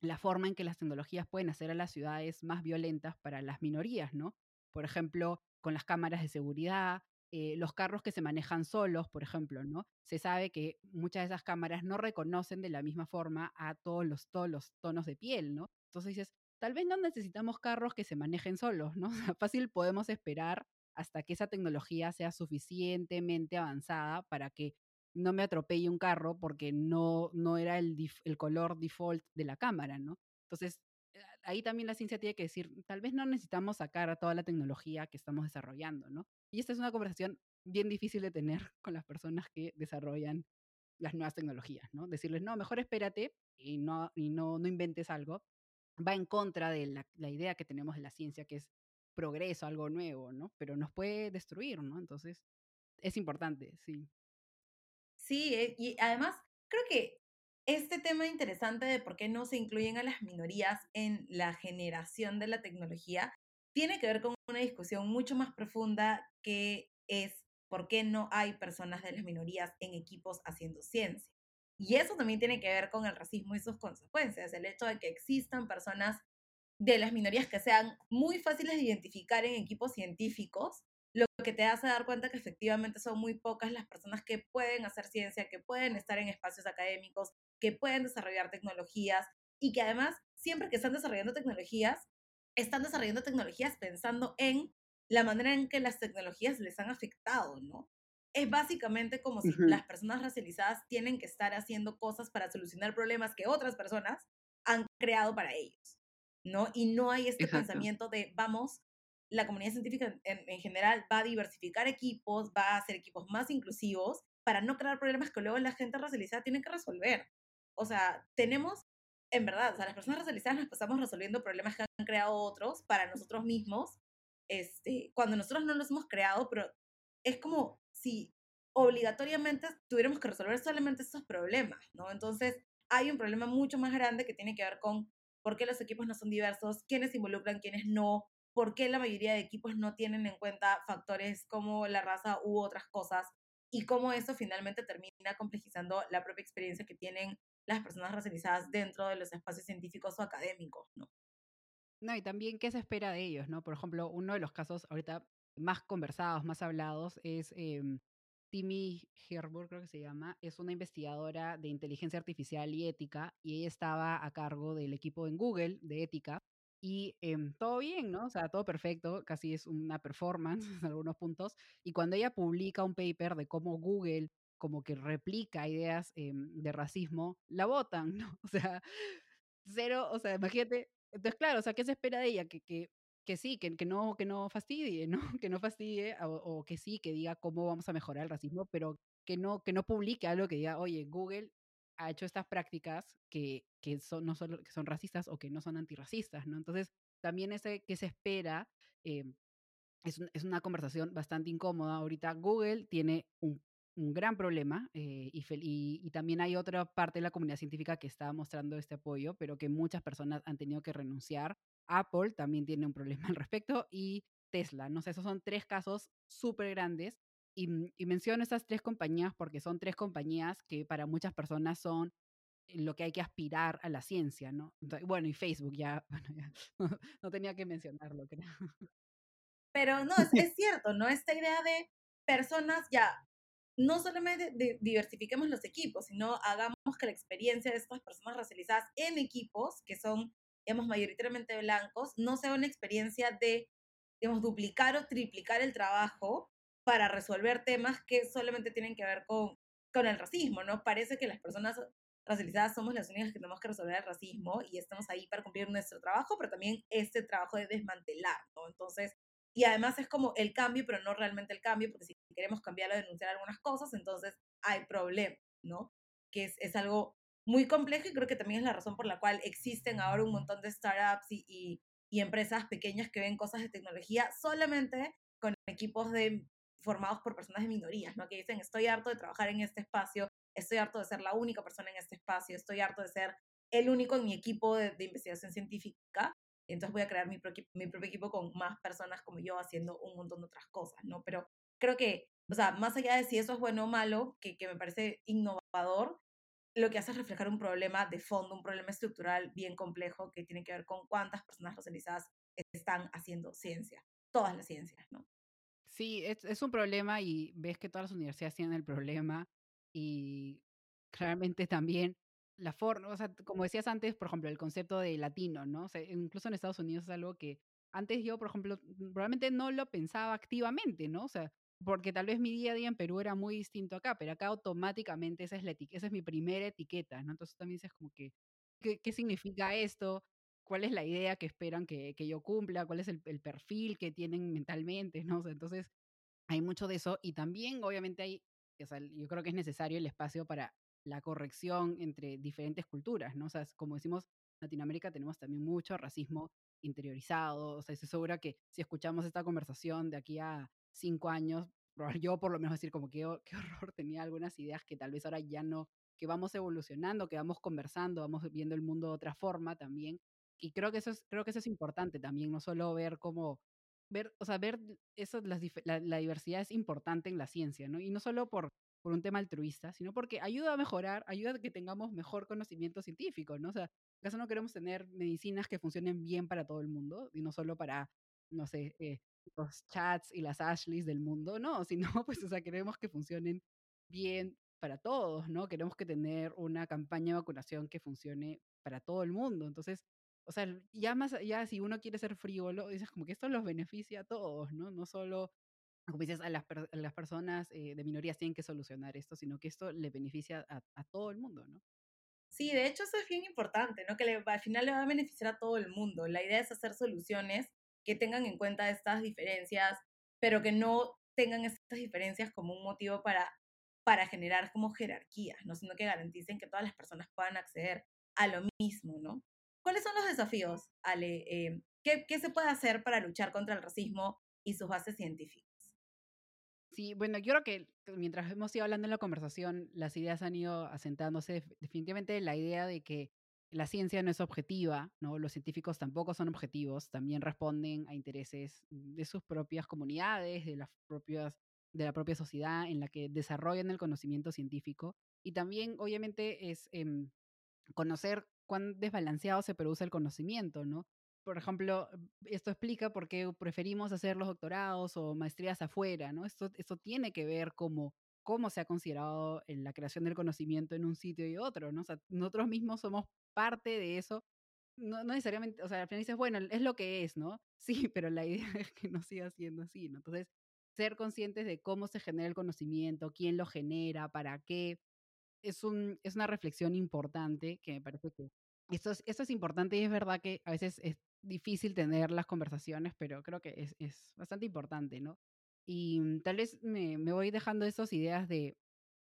B: la forma en que las tecnologías pueden hacer a las ciudades más violentas para las minorías, ¿no? Por ejemplo, con las cámaras de seguridad, eh, los carros que se manejan solos, por ejemplo, ¿no? Se sabe que muchas de esas cámaras no reconocen de la misma forma a todos los, todos los tonos de piel, ¿no? Entonces dices, tal vez no necesitamos carros que se manejen solos, ¿no? fácil podemos esperar hasta que esa tecnología sea suficientemente avanzada para que no me atropelle un carro porque no, no era el, el color default de la cámara, ¿no? Entonces, eh, ahí también la ciencia tiene que decir, tal vez no necesitamos sacar a toda la tecnología que estamos desarrollando, ¿no? Y esta es una conversación bien difícil de tener con las personas que desarrollan las nuevas tecnologías, ¿no? Decirles, no, mejor espérate y no, y no, no inventes algo. Va en contra de la, la idea que tenemos de la ciencia, que es progreso, algo nuevo, ¿no? Pero nos puede destruir, ¿no? Entonces, es importante, sí.
A: Sí, eh, y además creo que este tema interesante de por qué no se incluyen a las minorías en la generación de la tecnología tiene que ver con una discusión mucho más profunda que es por qué no hay personas de las minorías en equipos haciendo ciencia. Y eso también tiene que ver con el racismo y sus consecuencias, el hecho de que existan personas de las minorías que sean muy fáciles de identificar en equipos científicos lo que te hace dar cuenta que efectivamente son muy pocas las personas que pueden hacer ciencia, que pueden estar en espacios académicos, que pueden desarrollar tecnologías y que además, siempre que están desarrollando tecnologías, están desarrollando tecnologías pensando en la manera en que las tecnologías les han afectado, ¿no? Es básicamente como si las personas racializadas tienen que estar haciendo cosas para solucionar problemas que otras personas han creado para ellos, ¿no? Y no hay este pensamiento de vamos la comunidad científica en, general va a diversificar equipos, va a hacer equipos más inclusivos para no crear problemas que luego la gente racializada tiene que resolver. O sea, tenemos, en verdad, o sea, las personas racializadas nos pasamos resolviendo problemas que han creado otros para nosotros mismos, este, cuando nosotros no los hemos creado, pero es como si obligatoriamente tuviéramos que resolver solamente esos problemas, ¿no? Entonces, hay un problema mucho más grande que tiene que ver con por qué los equipos no son diversos, quiénes involucran, quiénes no, por qué la mayoría de equipos no tienen en cuenta factores como la raza u otras cosas y cómo eso finalmente termina complejizando la propia experiencia que tienen las personas racializadas dentro de los espacios científicos o académicos, ¿no?
B: No, y también qué se espera de ellos, ¿no? Por ejemplo, uno de los casos ahorita más conversados, más hablados, es eh, Timmy Herburg, creo que se llama, es una investigadora de inteligencia artificial y ética, y ella estaba a cargo del equipo en Google de ética, y em, todo bien, ¿no? O sea, todo perfecto, casi es una performance en algunos puntos. Y cuando ella publica un paper de cómo Google como que replica ideas em, de racismo, la votan, ¿no? O sea, cero, o sea, imagínate, Entonces, claro, o sea, ¿qué se espera de ella? Que, que, que sí, que, que, no, que no fastidie, ¿no? Que no fastidie, o, o, que sí, que diga cómo vamos a mejorar el racismo, pero que no, que no publique algo que diga, oye, Google ha hecho estas prácticas que, que son, no solo, que son racistas o que no son antirracistas, ¿no? Entonces, también ese que se espera eh, es, un, es, una conversación bastante incómoda. Ahorita Google tiene un, un gran problema eh, y, y, y, también hay otra parte de la comunidad científica que está mostrando este apoyo, pero que muchas personas han tenido que renunciar. Apple también tiene un problema al respecto y Tesla, no sé, esos son tres casos súper grandes y, y, menciono estas tres compañías porque son tres compañías que para muchas personas son lo que hay que aspirar a la ciencia, ¿no? Bueno, y Facebook ya, bueno, ya no, no, tenía que mencionarlo, creo.
A: Pero no, es, es cierto, ¿no? Esta idea de personas ya, no solamente de, diversifiquemos los equipos, sino hagamos que la experiencia de estas personas racializadas en equipos, que son, digamos, mayoritariamente blancos, no sea una experiencia de, digamos, duplicar o triplicar el trabajo para resolver temas que solamente tienen que ver con, con el racismo, ¿no? Parece que las personas racializadas somos las únicas que tenemos que resolver el racismo y estamos ahí para cumplir nuestro trabajo, pero también este trabajo de desmantelar, ¿no? Entonces, y además es como el cambio, pero no realmente el cambio, porque si queremos cambiar o denunciar algunas cosas, entonces hay problemas, ¿no? Que es, es, algo muy complejo y creo que también es la razón por la cual existen ahora un montón de startups y, y, y empresas pequeñas que ven cosas de tecnología solamente con equipos de formados por personas de minorías, ¿no? Que dicen, estoy harto de trabajar en este espacio, estoy harto de ser la única persona en este espacio, estoy harto de ser el único en mi equipo de, de investigación científica, entonces voy a crear mi, pro, mi, propio equipo con más personas como yo haciendo un montón de otras cosas, ¿no? Pero creo que, o sea, más allá de si eso es bueno o malo, que, que me parece innovador, lo que hace es reflejar un problema de fondo, un problema estructural bien complejo que tiene que ver con cuántas personas racializadas están haciendo ciencia, todas las ciencias, ¿no?
B: Sí, es, es, un problema y ves que todas las universidades tienen el problema y claramente también la forma, o sea, como decías antes, por ejemplo, el concepto de latino, ¿no? O sea, incluso en Estados Unidos es algo que antes yo, por ejemplo, probablemente no lo pensaba activamente, ¿no? O sea, porque tal vez mi día a día en Perú era muy distinto acá, pero acá automáticamente esa es, la esa es mi primera etiqueta, ¿no? Entonces también dices como que, ¿qué, qué significa esto? ¿Cuál es la idea que esperan que, que yo cumpla? ¿Cuál es el, el, perfil que tienen mentalmente? ¿no? O sea, entonces, hay mucho de eso y también, obviamente, hay, o sea, yo creo que es necesario el espacio para la corrección entre diferentes culturas, ¿no? O sea, como decimos, Latinoamérica tenemos también mucho racismo interiorizado, o sea, estoy segura que si escuchamos esta conversación de aquí a cinco años, yo por lo menos decir como que qué horror, tenía algunas ideas que tal vez ahora ya no, que vamos evolucionando, que vamos conversando, vamos viendo el mundo de otra forma también. Y creo que eso es, creo que eso es importante también, no solo ver cómo, ver, o sea, ver eso, la, la diversidad es importante en la ciencia, ¿no? Y no solo por por un tema altruista, sino porque ayuda a mejorar, ayuda a que tengamos mejor conocimiento científico, ¿no? O sea, acaso no queremos tener medicinas que funcionen bien para todo el mundo y no solo para, no sé, eh, los chats y las Ashleys del mundo, no, sino pues, o sea, queremos que funcionen bien para todos, ¿no? Queremos que tener una campaña de vacunación que funcione para todo el mundo. Entonces, o sea, ya más, ya si uno quiere ser frívolo, dices como que esto los beneficia a todos, ¿no? No solo como dices, a las, personas eh, de minorías tienen que solucionar esto, sino que esto le beneficia a, a, todo el mundo, ¿no?
A: Sí, de hecho eso es bien importante, ¿no? Que al final le va a beneficiar a todo el mundo. La idea es hacer soluciones que tengan en cuenta estas diferencias, pero que no tengan estas diferencias como un motivo para, para generar como jerarquías, ¿no? Sino que garanticen que todas las personas puedan acceder a lo mismo, ¿no? ¿Cuáles son los desafíos, Ale? Eh, ¿qué, ¿Qué se puede hacer para luchar contra el racismo y sus bases científicas?
B: Sí, bueno, yo creo que mientras hemos ido hablando en la conversación, las ideas han ido asentándose. Definitivamente la idea de que la ciencia no es objetiva, ¿no? Los científicos tampoco son objetivos, también responden a intereses de sus propias comunidades, de las propias de la propia sociedad en la que desarrollan el conocimiento científico y también obviamente es eh, conocer cuán desbalanceado se produce el conocimiento, ¿no? por ejemplo, esto explica por qué preferimos hacer los doctorados o maestrías afuera, ¿no? Esto, esto tiene que ver como cómo se ha considerado en la creación del conocimiento en un sitio y otro, ¿no? O sea, nosotros mismos somos parte de eso. No, no necesariamente, o sea, al final dices, bueno, es lo que es, ¿no? Sí, pero la idea es que no siga siendo así, ¿no? Entonces, ser conscientes de cómo se genera el conocimiento, quién lo genera, para qué, es, un, es una reflexión importante que me parece que esto es, importante y es verdad que a veces es difícil tener las conversaciones, pero creo que es, es bastante importante, ¿no? Y mm, tal vez me, me voy dejando esas ideas de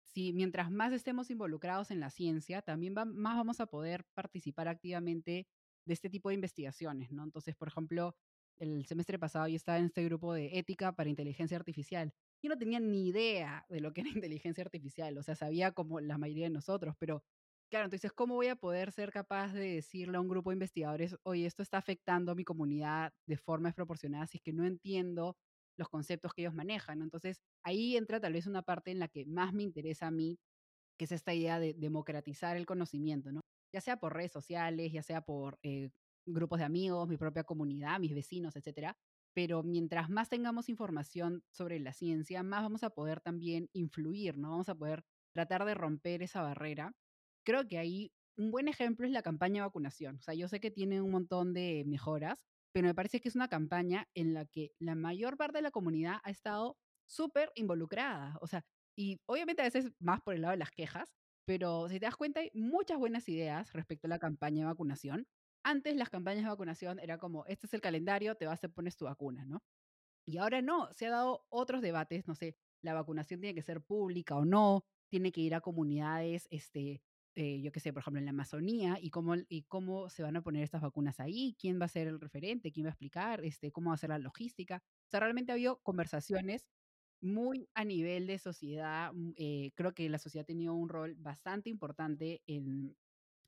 B: si mientras más estemos involucrados en la ciencia, también va, más vamos a poder participar activamente de este tipo de investigaciones, ¿no? Entonces, por ejemplo, el semestre pasado yo estaba en este grupo de ética para inteligencia artificial. Yo no tenía ni idea de lo que era inteligencia artificial, o sea, sabía como la mayoría de nosotros, pero claro, entonces, ¿cómo voy a poder ser capaz de decirle a un grupo de investigadores, oye, esto está afectando a mi comunidad de forma desproporcionada si es que no entiendo los conceptos que ellos manejan? Entonces, ahí entra tal vez una parte en la que más me interesa a mí, que es esta idea de democratizar el conocimiento, ¿no? Ya sea por redes sociales, ya sea por eh, grupos de amigos, mi propia comunidad, mis vecinos, etcétera. Pero mientras más tengamos información sobre la ciencia, más vamos a poder también influir, ¿no? Vamos a poder tratar de romper esa barrera. Creo que ahí un buen ejemplo es la campaña de vacunación. O sea, yo sé que tiene un montón de mejoras, pero me parece que es una campaña en la que la mayor parte de la comunidad ha estado súper involucrada. O sea, y obviamente a veces más por el lado de las quejas, pero si te das cuenta hay muchas buenas ideas respecto a la campaña de vacunación. Antes las campañas de vacunación era como, este es el calendario, te vas a pones tu vacuna, ¿no? Y ahora no, se ha dado otros debates, no sé, la vacunación tiene que ser pública o no, tiene que ir a comunidades, este, eh, yo qué sé, por ejemplo, en la Amazonía, y cómo, y cómo se van a poner estas vacunas ahí, quién va a ser el referente, quién va a explicar, este, cómo va a ser la logística. O sea, realmente ha habido conversaciones muy a nivel de sociedad. Mm, eh, creo que la sociedad ha tenido un rol bastante importante en,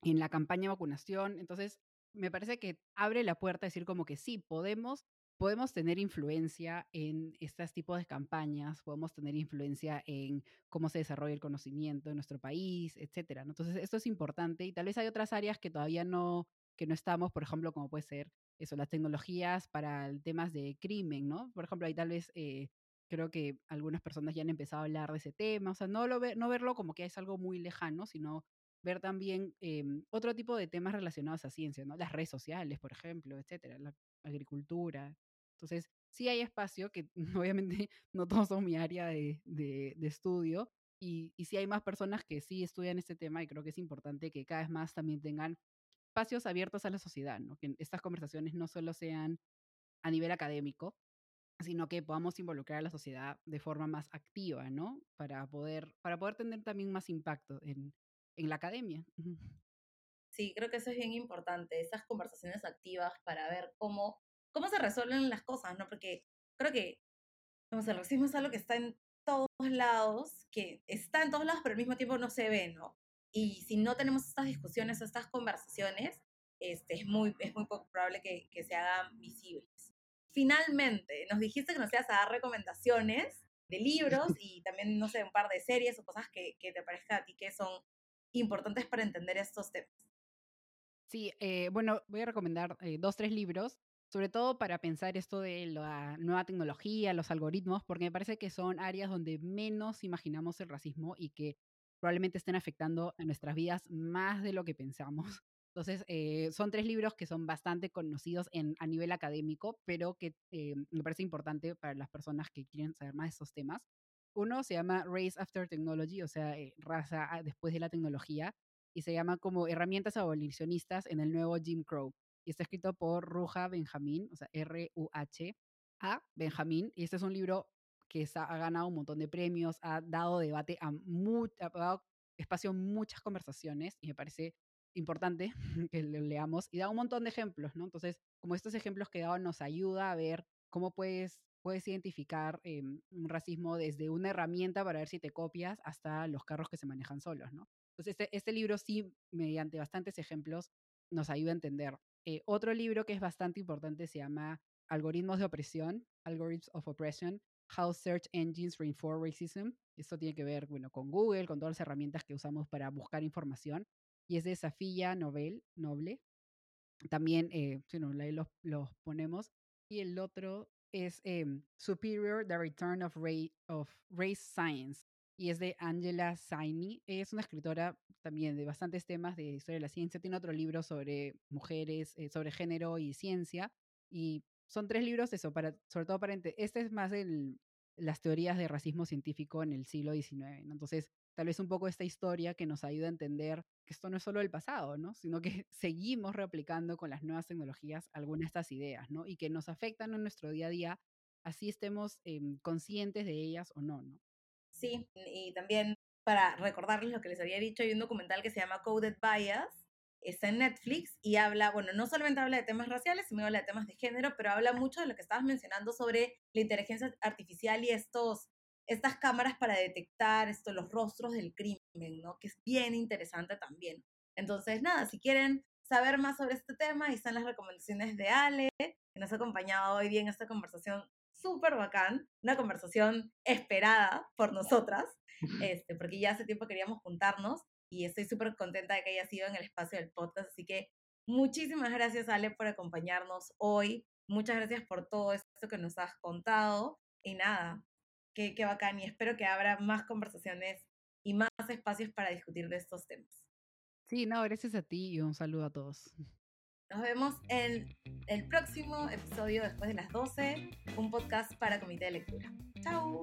B: en la campaña de vacunación. Entonces, me parece que abre la puerta a decir como que sí, podemos, podemos tener influencia en estos tipos de campañas, podemos tener influencia en cómo se desarrolla el conocimiento en nuestro país, etcétera. Entonces, esto es importante y tal vez hay otras áreas que todavía no, que no estamos, por ejemplo, como puede ser eso, las tecnologías para temas de crimen, ¿no? Por ejemplo, hay tal vez... Eh, creo que algunas personas ya han empezado a hablar de ese tema, o sea, no, lo no verlo como que es algo muy lejano, sino ver también em, otro tipo de temas relacionados a ciencia, ¿no? Las redes sociales, por ejemplo, etcétera, la agricultura. Entonces, sí hay espacio, que obviamente no todos son mi área de, de, estudio, y, y sí hay más personas que sí estudian este tema y creo que es importante que cada vez más también tengan espacios abiertos a la sociedad, ¿no? Que estas conversaciones no solo sean a nivel académico, sino que podamos involucrar a la sociedad de forma más activa, ¿no? Para poder, para poder tener también más impacto en, en la academia.
A: Sí, creo que eso es bien importante, esas conversaciones activas para ver cómo, cómo se resuelven las cosas, ¿no? Porque creo que vamos, el racismo es algo que está en todos lados, que está en todos lados, pero al mismo tiempo no se ve, ¿no? Y si no tenemos estas discusiones, estas conversaciones, este, es, muy, es muy poco probable que, que se hagan visibles. Finalmente, nos dijiste que nos ibas a dar recomendaciones de libros y también, no sé, un par de series o cosas que, que te parezcan a ti que son importantes para entender estos temas.
B: Sí, eh, bueno, voy a recomendar eh, dos, tres libros, sobre todo para pensar esto de la nueva tecnología, los algoritmos, porque me parece que son áreas donde menos imaginamos el racismo y que probablemente estén afectando a nuestras vidas más de lo que pensamos. Entonces, eh, son tres libros que son bastante conocidos a nivel académico, pero que me parece importante para las personas que quieren saber más de estos temas. Uno se llama Race After Technology, o sea, eh, raza después de la tecnología, y se llama como Herramientas Abolicionistas en el nuevo Jim Crow. Y está escrito por Ruja Benjamín, o sea, R-U-H-A Benjamín. Y este es un libro que ha ganado un montón de premios, ha dado debate a ha dado espacio a muchas conversaciones y me parece importante que lo leamos y da un montón de ejemplos, ¿no? Entonces, como estos ejemplos que dado nos ayuda a ver cómo puedes puedes identificar em, un racismo desde una herramienta para ver si te copias hasta los carros que se manejan solos, ¿no? Entonces, este, este libro sí, mediante bastantes ejemplos, nos ayuda a entender. Eh, otro libro que es bastante importante se llama Algoritmos de Opresión, Algorithms of Oppression, How Search Engines Reinforce Racism. Esto tiene que ver, bueno, con Google, con todas las herramientas que usamos para buscar información. Y es de Safia Nobel, Noble. También, eh, si no, ahí los, los ponemos. Y el otro es em, Superior, The Return of, of Race Science, y es de Angela Saini. Es una escritora también de bastantes temas de historia de la ciencia. Tiene otro libro sobre mujeres, eh, sobre género y ciencia. Y son tres libros, eso, para, sobre todo para... Este es más el, las teorías de racismo científico en el siglo XIX. Entonces, tal vez un poco esta historia que nos ayuda a entender que esto no es solo el pasado, ¿no? Sino que seguimos replicando con las nuevas tecnologías algunas de estas ideas, ¿no? Y que nos afectan en nuestro día a día, así estemos em, conscientes de ellas o no, ¿no?
A: Sí, y también para recordarles lo que les había dicho, hay un documental que se llama Coded Bias, está en Netflix y habla, bueno, no solamente habla de temas raciales, sino habla de temas de género, pero habla mucho de lo que estabas mencionando sobre la inteligencia artificial y estos estas cámaras para detectar esto, los rostros del crimen, ¿no? Que es bien interesante también. Entonces, nada, si quieren saber más sobre este tema, ahí están las recomendaciones de Ale, que nos ha acompañado hoy día en esta conversación súper bacán, una conversación esperada por nosotras, este, porque ya hace tiempo queríamos juntarnos y estoy súper contenta de que haya sido en el espacio del podcast, así que muchísimas gracias Ale por acompañarnos hoy, muchas gracias por todo esto que nos has contado y nada, qué, qué bacán y espero que abra más conversaciones y más espacios para discutir de estos temas.
B: Sí, no, gracias a ti y un saludo a todos.
A: Nos vemos en el próximo episodio después de las 12, un podcast para Comité de Lectura. ¡Chao!